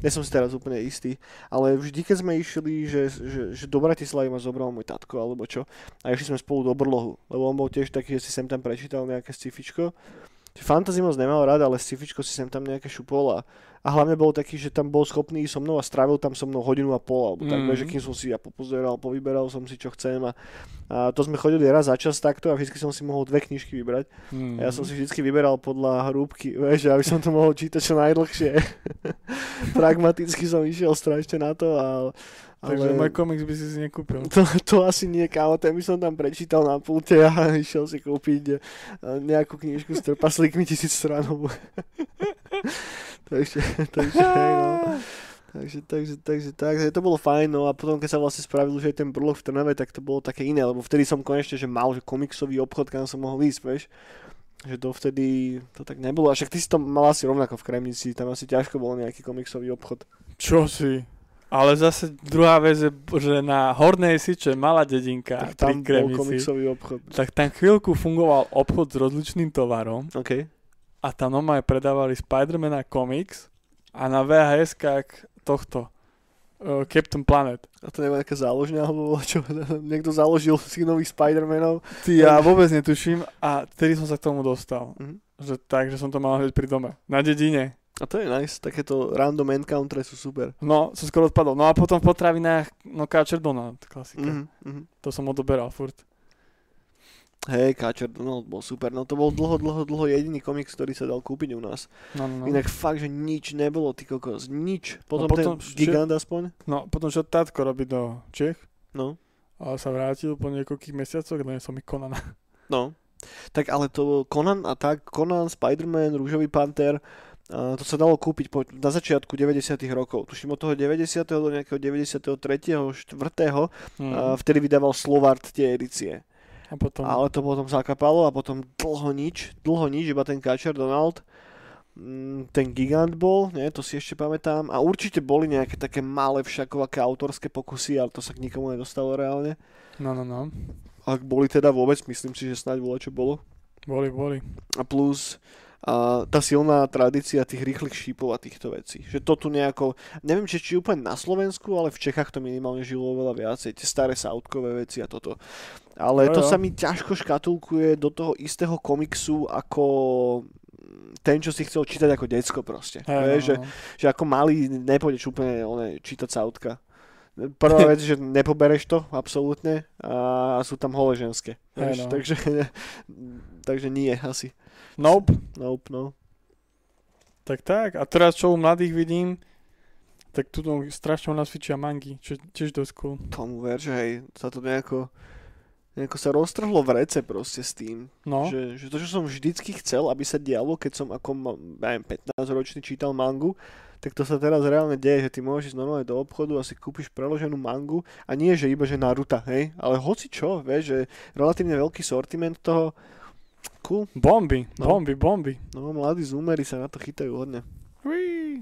Nie som si teraz úplne istý, ale vždy, keď sme išli, že, že, že do Bratislavy ma zobral môj tatko alebo čo, a išli sme spolu do Brlohu, lebo on bol tiež taký, že si sem tam prečítal nejaké scifičko. Fantasy moc nemal rád, ale scifičko si sem tam nejaké šupol a, hlavne bol taký, že tam bol schopný ísť so mnou a strávil tam so mnou hodinu a pol, alebo tak, mm. že kým som si ja popozeral, povyberal som si čo chcem a, a to sme chodili raz za čas takto a vždy som si mohol dve knižky vybrať. Mm. A ja som si vždy vyberal podľa hrúbky, vieš, aby som to mohol čítať čo najdlhšie. Pragmaticky som išiel strašne na to, a, Takže ale môj komiks by si si nekúpil. to, to asi nie, kámo, ten by som tam prečítal na pulte a išiel si kúpiť eh, nejakú knižku s trpaslíkmi tisíc stranov. takže, takže, hej, no. Takže, takže, takže, takže to bolo fajn, no a potom keď sa vlastne spravil už aj ten brloch v Trnave, tak to bolo také iné, lebo vtedy som konečne, že mal že komiksový obchod, kam som mohol ísť, vieš. Že to vtedy to tak nebolo. A však ty si to mal asi rovnako v Kremnici, tam asi ťažko bol nejaký komiksový obchod. Čo si? Ale zase druhá vec je, že na Hornej Siče, malá dedinka Tak pri tam bol Kremnici, komiksový obchod. tak tam chvíľku fungoval obchod s rozličným tovarom OK. a tam normálne predávali Spidermana komiks a na VHS tohto uh, Captain Planet. A to nemá nejaká záložňa, alebo čo? Niekto založil si nových Spider-Manov. Ty, ja vôbec netuším a vtedy som sa k tomu dostal. Mhm. Že tak, že som to mal hneď pri dome. Na dedine. A to je nice, takéto random encountre sú super. No, som skoro odpadol. No a potom v potravinách, no Káčer Donald, klasika. Mhm, mhm. To som odoberal furt. Hej, Káčer Donald bol super, no to bol dlho, dlho, dlho jediný komiks, ktorý sa dal kúpiť u nás. No, no, no. Inak fakt, že nič nebolo, ty kokos, nič. Potom, potom ten ešte- gigant aspoň. no potom čo tátko robí do Čech, No, ale sa vrátil po niekoľkých mesiacoch, no som mi Konana. no. Tak ale to Conan a tak, Conan, Spider-Man, Rúžový panter, a to sa dalo kúpiť po, na začiatku 90 rokov. Tuším od toho 90. do nejakého 93. 4. Mm. A vtedy vydával Slovart tie edície. a potom... Ale to potom zakapalo a potom dlho nič, dlho nič, iba ten Kačer Donald, mm, ten gigant bol, nie, to si ešte pamätám. A určite boli nejaké také malé všakovaké autorské pokusy, ale to sa k nikomu nedostalo reálne. No, no, no. Ak boli teda vôbec, myslím si, že snáď bolo čo bolo. Boli, boli. A plus a tá silná tradícia tých rýchlych šípov a týchto vecí. Že to tu nejako, neviem či, či úplne na Slovensku, ale v Čechách to minimálne žilo oveľa viacej, tie staré sautkové veci a toto. Ale Jo, to jo. sa mi ťažko škatulkuje do toho istého komiksu ako ten, čo si chcel čítať ako decko proste. Hej, Vieš, no, že, no. že ako malý nepôjdeš úplne one, čítať sa autka. Prvá vec, že nepobereš to, absolútne, a sú tam holé ženské. Vieš, no. takže, takže nie, asi. Nope. Nope, no. Tak tak. A teraz, čo u mladých vidím, tak tu strašne u nás fičia mangy, čo tiež dosť cool. Tomu ver, že hej, sa to nejako, nejako sa roztrhlo v rece proste s tým. No, Že, že to, čo som vždycky chcel, aby sa dialo, keď som ako, neviem, 15 ročný čítal mangu, tak to sa teraz reálne deje, že ty môžeš ísť normálne do obchodu a si kúpiš preloženú mangu a nie, že iba, že Naruto, hej, ale hoci čo, vieš, že relatívne veľký sortiment toho, cool, bomby, No. bomby, bomby. no mladí zoomery sa na to chytajú hodne. Uí.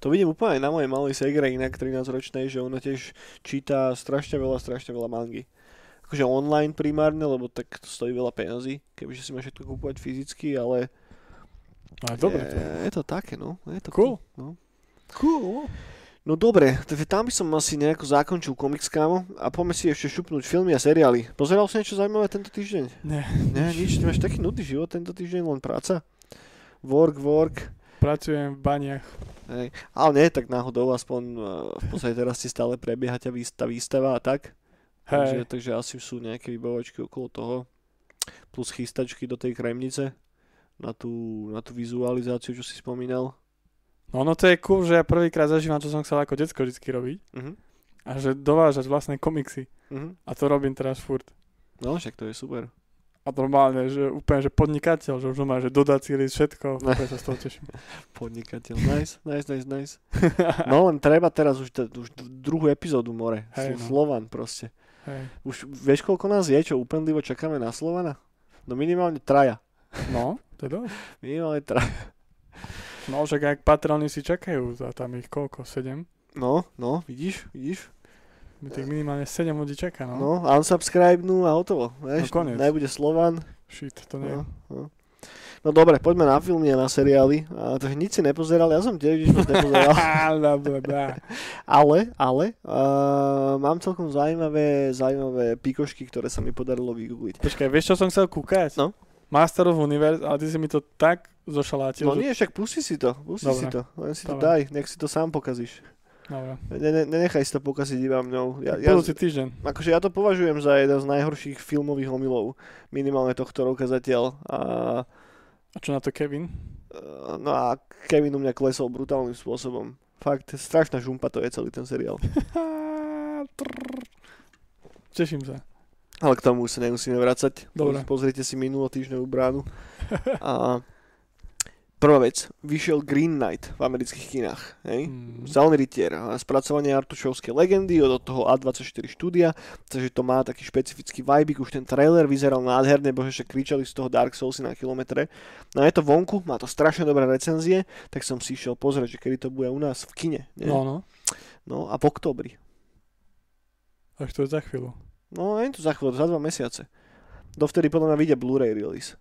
To vidím úplne aj na mojej malej segre, inak 13 ročnej, že ona tiež číta strašne veľa, strašne veľa mangy. Akože online primárne, lebo tak to stojí veľa peniazy, kebyže si máš všetko kúpovať fyzicky, ale Ale dobre to. je, je to také, no. Je to Cool. No. Cool. No dobre, takže tam by som asi nejako zakončil komiks, kámo, a poďme si ešte šupnúť filmy a seriály. Pozeral si niečo zaujímavé tento týždeň? Nie, Nie, nič, ty máš taký nudný život tento týždeň, len práca. Work, work. pracujem v baniach. Hej. Ale nie, tak náhodou, aspoň eh, v podstate teraz si stále prebieha ťa tá výstava a tak. Takže, Hej, takže asi sú nejaké vybavočky okolo toho. Plus chystačky do tej kremnice na tú, na tú vizualizáciu, čo si spomínal. No no to je cool, že ja prvýkrát zažívam, čo som chcel ako decko vždy robiť. Mhm. A že dovážať vlastné komiksy. Mhm. A to robím teraz furt. No, však to je super. A normálne, že úplne, že podnikateľ, že už má, že dodací list, všetko, úplne sa z toho teším. Podnikateľ. Nice, nice, nice, nice. No len treba teraz už, t- už druhú epizódu more. Hej, no. Slovan proste. Hej. Už vieš, koľko nás je, čo úplnlivo čakáme na Slovana? No minimálne traja. No, to je dosť. Minimálne traja. No, však ak patroni si čakajú, za tam ich koľko, 7? No, no, vidíš, vidíš? Tých minimálne 7 ľudí čaká, no. No, unsubscribe no a hotovo. Vieš, No, koniec. nebude Slovan. Shit, to nie. No, no. no dobre, poďme na filmy a na seriály. A, takže nič si nepozeral, ja som tiež nič moc nepozeral. Ale, ale, uh, mám celkom zaujímavé, zaujímavé pikošky, ktoré sa mi podarilo vygoogliť. Počkaj, vieš, čo som chcel kúkať? No. Master of Universe, ale ty si mi to tak zošalátil. No že... nie, však pusti si to, pusti Dobre. si to. Len si to Dobre. daj, nech si to sám pokazíš. Dobre. Ne, ne, nenechaj si to pokaziť iba mňou. Ja, ja, týždeň. akože ja to považujem za jeden z najhorších filmových omylov, minimálne tohto roka zatiaľ. A, A čo na to Kevin? a- no a Kevin u mňa klesol brutálnym spôsobom. Fakt, strašná žumpa to je celý ten seriál. Teším sa. Ale k tomu sa nemusíme vracať. Dobre. Pozrite si minulú týždňovú bránu. A prvá vec, vyšiel Green Knight v amerických kinách. Hej? Mm. Zelený rytier, spracovanie Artušovskej legendy od toho A24 štúdia, takže to má taký špecifický vibe, už ten trailer vyzeral nádherne, bože, však kričali z toho Dark Soulsy na kilometre. No je to vonku, má to strašne dobré recenzie, tak som si išiel pozrieť, že kedy to bude u nás v kine. Nie? No, no. no a v oktobri. Až to je za chvíľu. No, je to za chvíľu, za dva mesiace. Dovtedy podľa mňa vyjde Blu-ray release.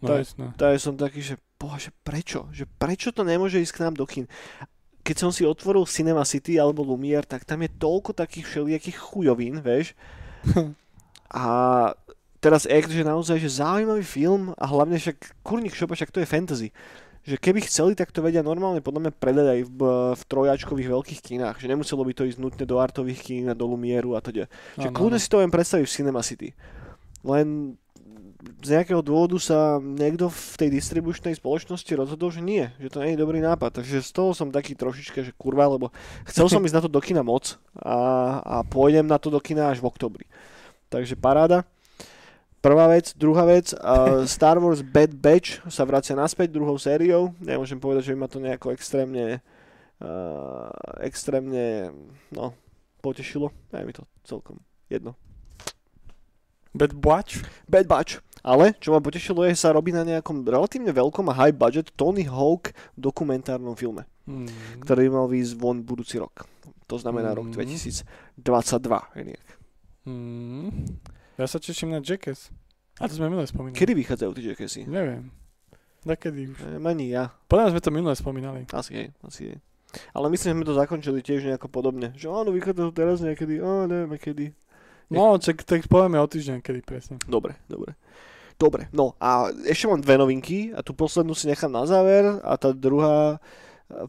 No, To- jasné. Tak som taký, že bože, prečo? Že prečo to nemôže ísť k nám do kin? Keď som si otvoril Cinema City alebo Lumiere, tak tam je toľko takých všelijakých chujovín, vieš. A teraz Act, že naozaj, že zaujímavý film a hlavne však kurník šopa, však to je fantasy. Že keby chceli, tak to vedia normálne podľa mňa predať aj v, v trojačkových veľkých kinách. Že nemuselo by to ísť nutne do artových kín a do Lumieru a teda. Že Áno, kľudne si to viem predstaviť v Cinema City. Len z nejakého dôvodu sa niekto v tej distribučnej spoločnosti rozhodol, že nie, že to nie je dobrý nápad. Takže z toho som taký trošička, že kurva, lebo chcel som ísť na to do kina moc a, a pôjdem na to do kina až v oktobri. Takže paráda. Prvá vec, druhá vec, uh, Star Wars Bad Batch sa vracia naspäť druhou sériou. Nemôžem povedať, že by ma to nejako extrémne uh, extrémne no, potešilo. Je mi to celkom jedno. Bad Batch? Bad Batch. Ale, čo ma potešilo, je, že sa robí na nejakom relatívne veľkom a high budget Tony Hawk dokumentárnom filme, Mm. ktorý mal výjsť von budúci rok. To znamená rok Mm. 2022. inak. Mm. Ja sa teším na Jackass. A to sme minule spomínali. Kedy vychádzajú tie Jackassy? Neviem. Dakedy už. Neviem, ani ja. Podľa sme to minule spomínali. Asi je, asi je. Ale myslím, že sme to zakončili tiež nejako podobne. Že áno, vychádzajú teraz niekedy, á, nevieme kedy. No, čak, tak povieme o týždeň, kedy presne. Dobre, dobre. Dobre, no a ešte mám dve novinky a tú poslednú si nechám na záver a tá druhá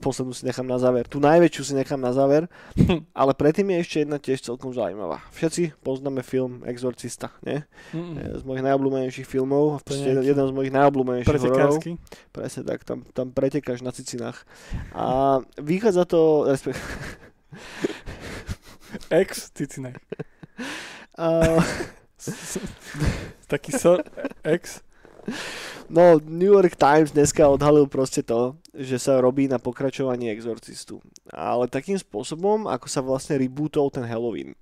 poslednú si nechám na záver. Tu najväčšiu si nechám na záver, ale predtým je ešte jedna tiež celkom zaujímavá. Všetci poznáme film Exorcista, nie? Mm-mm. Z mojich najobľúbenejších filmov, v jeden, jeden z mojich najobľúbenejších hororov. Presne tak, tam, tam pretekáš na cicinách. A vychádza to... Ex cicinách. A... Taký so... Ex... No, New York Times dneska odhalil proste to, že sa robí na pokračovanie Exorcistu. Ale takým spôsobom, ako sa vlastne rebootol ten Halloween.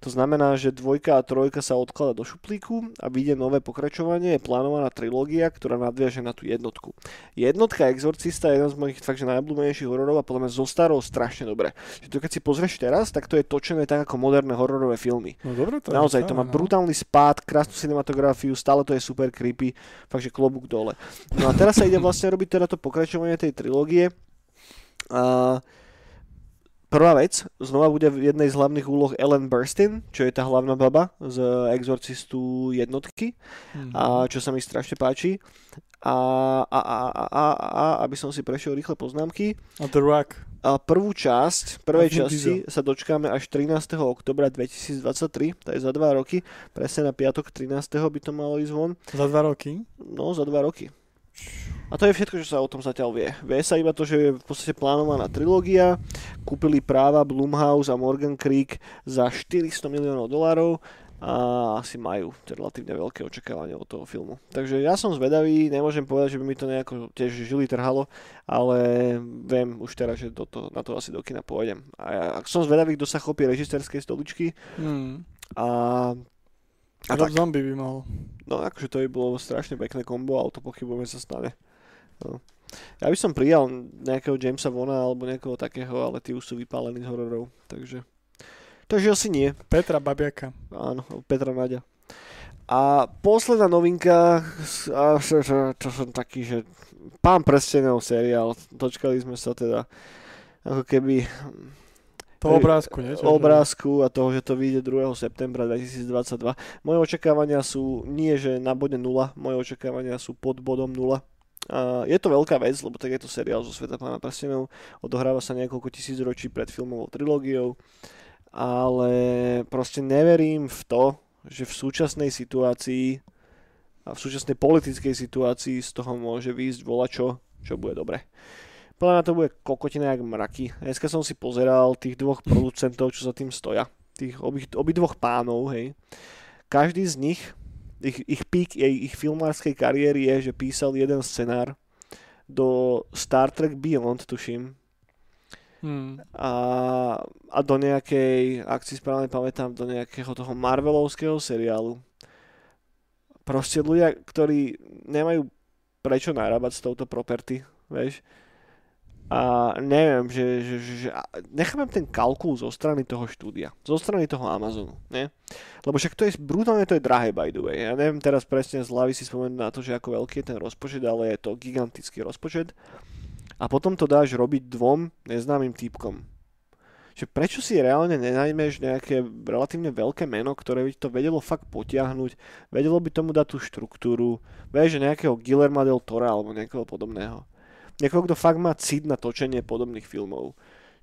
To znamená, že dvojka a trojka sa odklada do šuplíku a vyjde nové pokračovanie, je plánovaná trilógia, ktorá nadviaže na tú jednotku. Jednotka Exorcista je jeden z mojich fakt, že najobľúbenejších hororov a podľa mňa zostarol strašne dobre. Že to keď si pozrieš teraz, tak to je točené tak ako moderné hororové filmy. No dobre, to Naozaj, to má no. brutálny spád, krásnu cinematografiu, stále to je super creepy, fakt, že klobúk dole. No a teraz sa ide vlastne robiť teda to pokračovanie tej trilógie. A Prvá vec, znova bude v jednej z hlavných úloh Ellen Burstyn, čo je tá hlavná baba z Exorcistu jednotky, mm-hmm. a čo sa mi strašne páči. A, a, a, a, a, a aby som si prešiel rýchle poznámky. A The Rock. A prvú časť, prvej časti sa dočkáme až 13. oktobra 2023, to je za dva roky, presne na piatok 13. by to malo ísť von. Za dva roky? No, za dva roky. A to je všetko, čo sa o tom zatiaľ vie. Vie sa iba to, že je v podstate plánovaná trilógia. Kúpili práva Blumhouse a Morgan Creek za 400 miliónov dolárov a asi majú relatívne veľké očakávanie od toho filmu. Takže ja som zvedavý, nemôžem povedať, že by mi to nejako tiež žili trhalo, ale viem už teraz, že do to, na to asi do kina pôjdem. A ja som zvedavý, kto sa chopí režisérskej stoličky hmm. a a tak. zombie by mohol. No akože to by bolo strašne pekné kombo, ale to pochybujeme sa stane. No. Ja by som prijal nejakého Jamesa Vona alebo nejakého takého, ale tí už sú vypálení z hororov, takže... Takže asi nie. Petra Babiaka. Áno, Petra Nadia. A posledná novinka, a čo, čo, čo som taký, že pán prstenov seriál, dočkali sme sa teda ako keby to obrázku, nie? Čo, obrázku a toho, že to vyjde 2. septembra 2022. Moje očakávania sú nie, že na bode 0, moje očakávania sú pod bodom 0. A je to veľká vec, lebo tak je to seriál zo sveta pána prstenov, odohráva sa niekoľko tisíc ročí pred filmovou trilógiou, ale proste neverím v to, že v súčasnej situácii a v súčasnej politickej situácii z toho môže výjsť volačo, čo bude dobre. Podľa mňa to bude kokotina jak mraky. Dneska som si pozeral tých dvoch producentov, čo za tým stoja. Tých obi, obidvoch pánov, hej. Každý z nich, ich, ich pík jej, ich filmárskej kariéry je, že písal jeden scenár do Star Trek Beyond, tuším. Hmm. A, a do nejakej, ak si správne pamätám, do nejakého toho Marvelovského seriálu. Proste ľudia, ktorí nemajú prečo narábať s touto property, vieš a neviem, že, že, že, že nechápem ten kalkul zo strany toho štúdia, zo strany toho Amazonu, ne? Lebo však to je, brutálne to je drahé by the way. Ja neviem teraz presne z hlavy si spomenúť na to, že ako veľký je ten rozpočet, ale je to gigantický rozpočet. A potom to dáš robiť dvom neznámym týpkom. Že prečo si reálne nenajmeš nejaké relatívne veľké meno, ktoré by to vedelo fakt potiahnuť, vedelo by tomu dať tú štruktúru, vieš, že nejakého Guillermo del Tora alebo nejakého podobného niekoho, kto fakt má cit na točenie podobných filmov.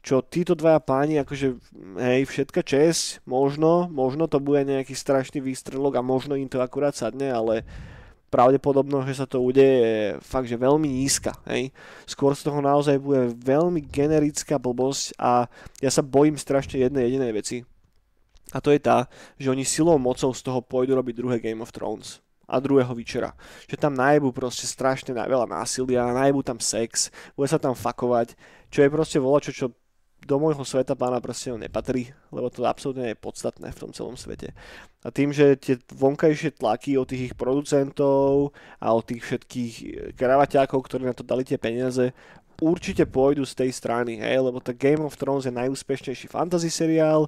Čo títo dvaja páni, akože, hej, všetka česť, možno, možno to bude nejaký strašný výstrelok a možno im to akurát sadne, ale pravdepodobnosť, že sa to udeje je fakt, že veľmi nízka. Hej. Skôr z toho naozaj bude veľmi generická blbosť a ja sa bojím strašne jednej jedinej veci. A to je tá, že oni silou mocou z toho pôjdu robiť druhé Game of Thrones a druhého večera. Že tam najbu proste strašne veľa násilia, najbu tam sex, bude sa tam fakovať, čo je proste volačo, čo do môjho sveta pána proste nepatrí, lebo to absolútne je podstatné v tom celom svete. A tým, že tie vonkajšie tlaky od tých ich producentov a od tých všetkých kravaťákov, ktorí na to dali tie peniaze, určite pôjdu z tej strany, hej, lebo to Game of Thrones je najúspešnejší fantasy seriál,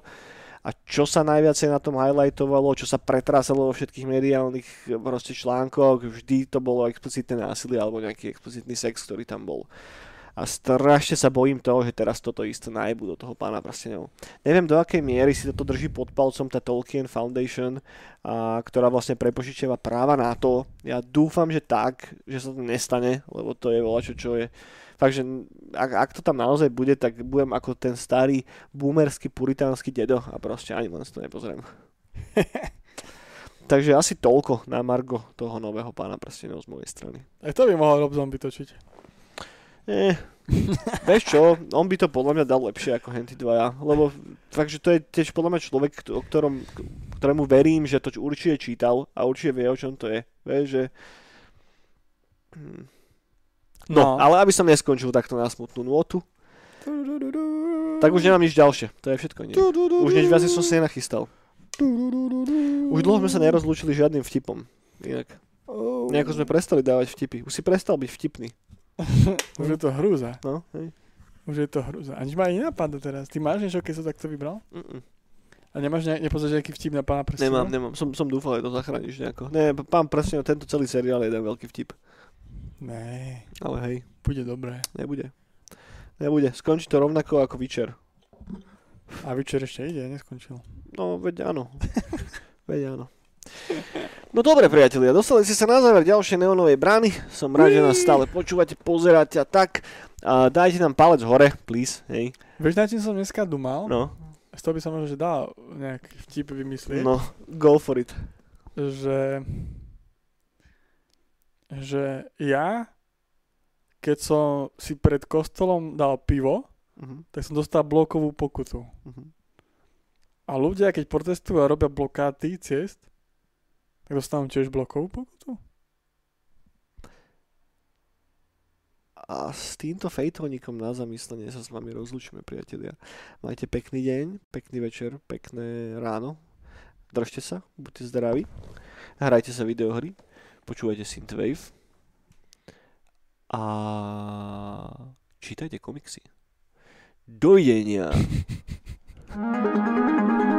a čo sa najviacej na tom highlightovalo, čo sa pretrásalo vo všetkých mediálnych proste článkoch, vždy to bolo explicitné násilie alebo nejaký explicitný sex, ktorý tam bol. a strašne sa bojím toho, že teraz toto isté najbu do toho pána prstenov. Neviem do akej miery si toto drží pod palcom tá Tolkien Foundation, a, ktorá vlastne prepožičiava práva na to. Ja dúfam, že tak, že sa to nestane, lebo to je voľačo, čo je Fakt, že ak, ak to tam naozaj bude, tak budem ako ten starý boomerský puritánsky dedo a proste ani len si to nepozriem. Takže asi toľko na Margo toho nového pána prstenov z mojej strany. Aj to by mohol Rob Zombie točiť. Eh, vieš čo, on by to podľa mňa dal lepšie ako Henty 2, lebo fakt, že to je tiež podľa mňa človek, o ktorom, ktorému verím, že to určite čítal a určite vie, o čom to je. Vieš, že... Hm. No, no, ale aby som neskončil takto na smutnú nôtu, tak už nemám nič ďalšie. To je všetko. Nie. Už nič viac som si nenachystal. Už dlho sme sa nerozlúčili žiadnym vtipom. Inak. Nejako sme prestali dávať vtipy. Už si prestal byť vtipný. Už je to hrúza. No, hej. Už je to hrúza. A nič ma ani nenapadá teraz. Ty máš niečo, keď sa takto vybral? Mm-mm. A nemáš ne, nepozrieť nejaký vtip na pána Presne? Nemám, nemám. Som, som dúfal, že to zachrániš nejako. Ne, pán Presne, tento celý seriál je jeden veľký vtip. Ne. Ale hej. Bude dobré. Nebude. Nebude. Skončí to rovnako ako Witcher. A Witcher ešte ide, neskončil. No, veď áno. veď áno. No dobre, priatelia, dostali ste sa na záver ďalšej neonovej brány. Som rád, že nás stále počúvate, pozeráte a tak. A dajte nám palec hore, please. Hej. Vieš, na čím som dneska dumal? No. Z toho by som možno, že dal nejaký vtip vymyslieť. No, go for it. Že že ja, keď som si pred kostolom dal pivo, uh-huh. tak som dostal blokovú pokutu. Uh-huh. A ľudia, keď protestujú a robia blokády ciest, tak dostanú tiež blokovú pokutu? A s týmto fejtovníkom na zamyslenie sa s vami rozlučíme, priatelia. Majte pekný deň, pekný večer, pekné ráno. Držte sa, buďte zdraví. Hrajte sa videohry počúvajte Synthwave a čítajte komiksy. Dovidenia!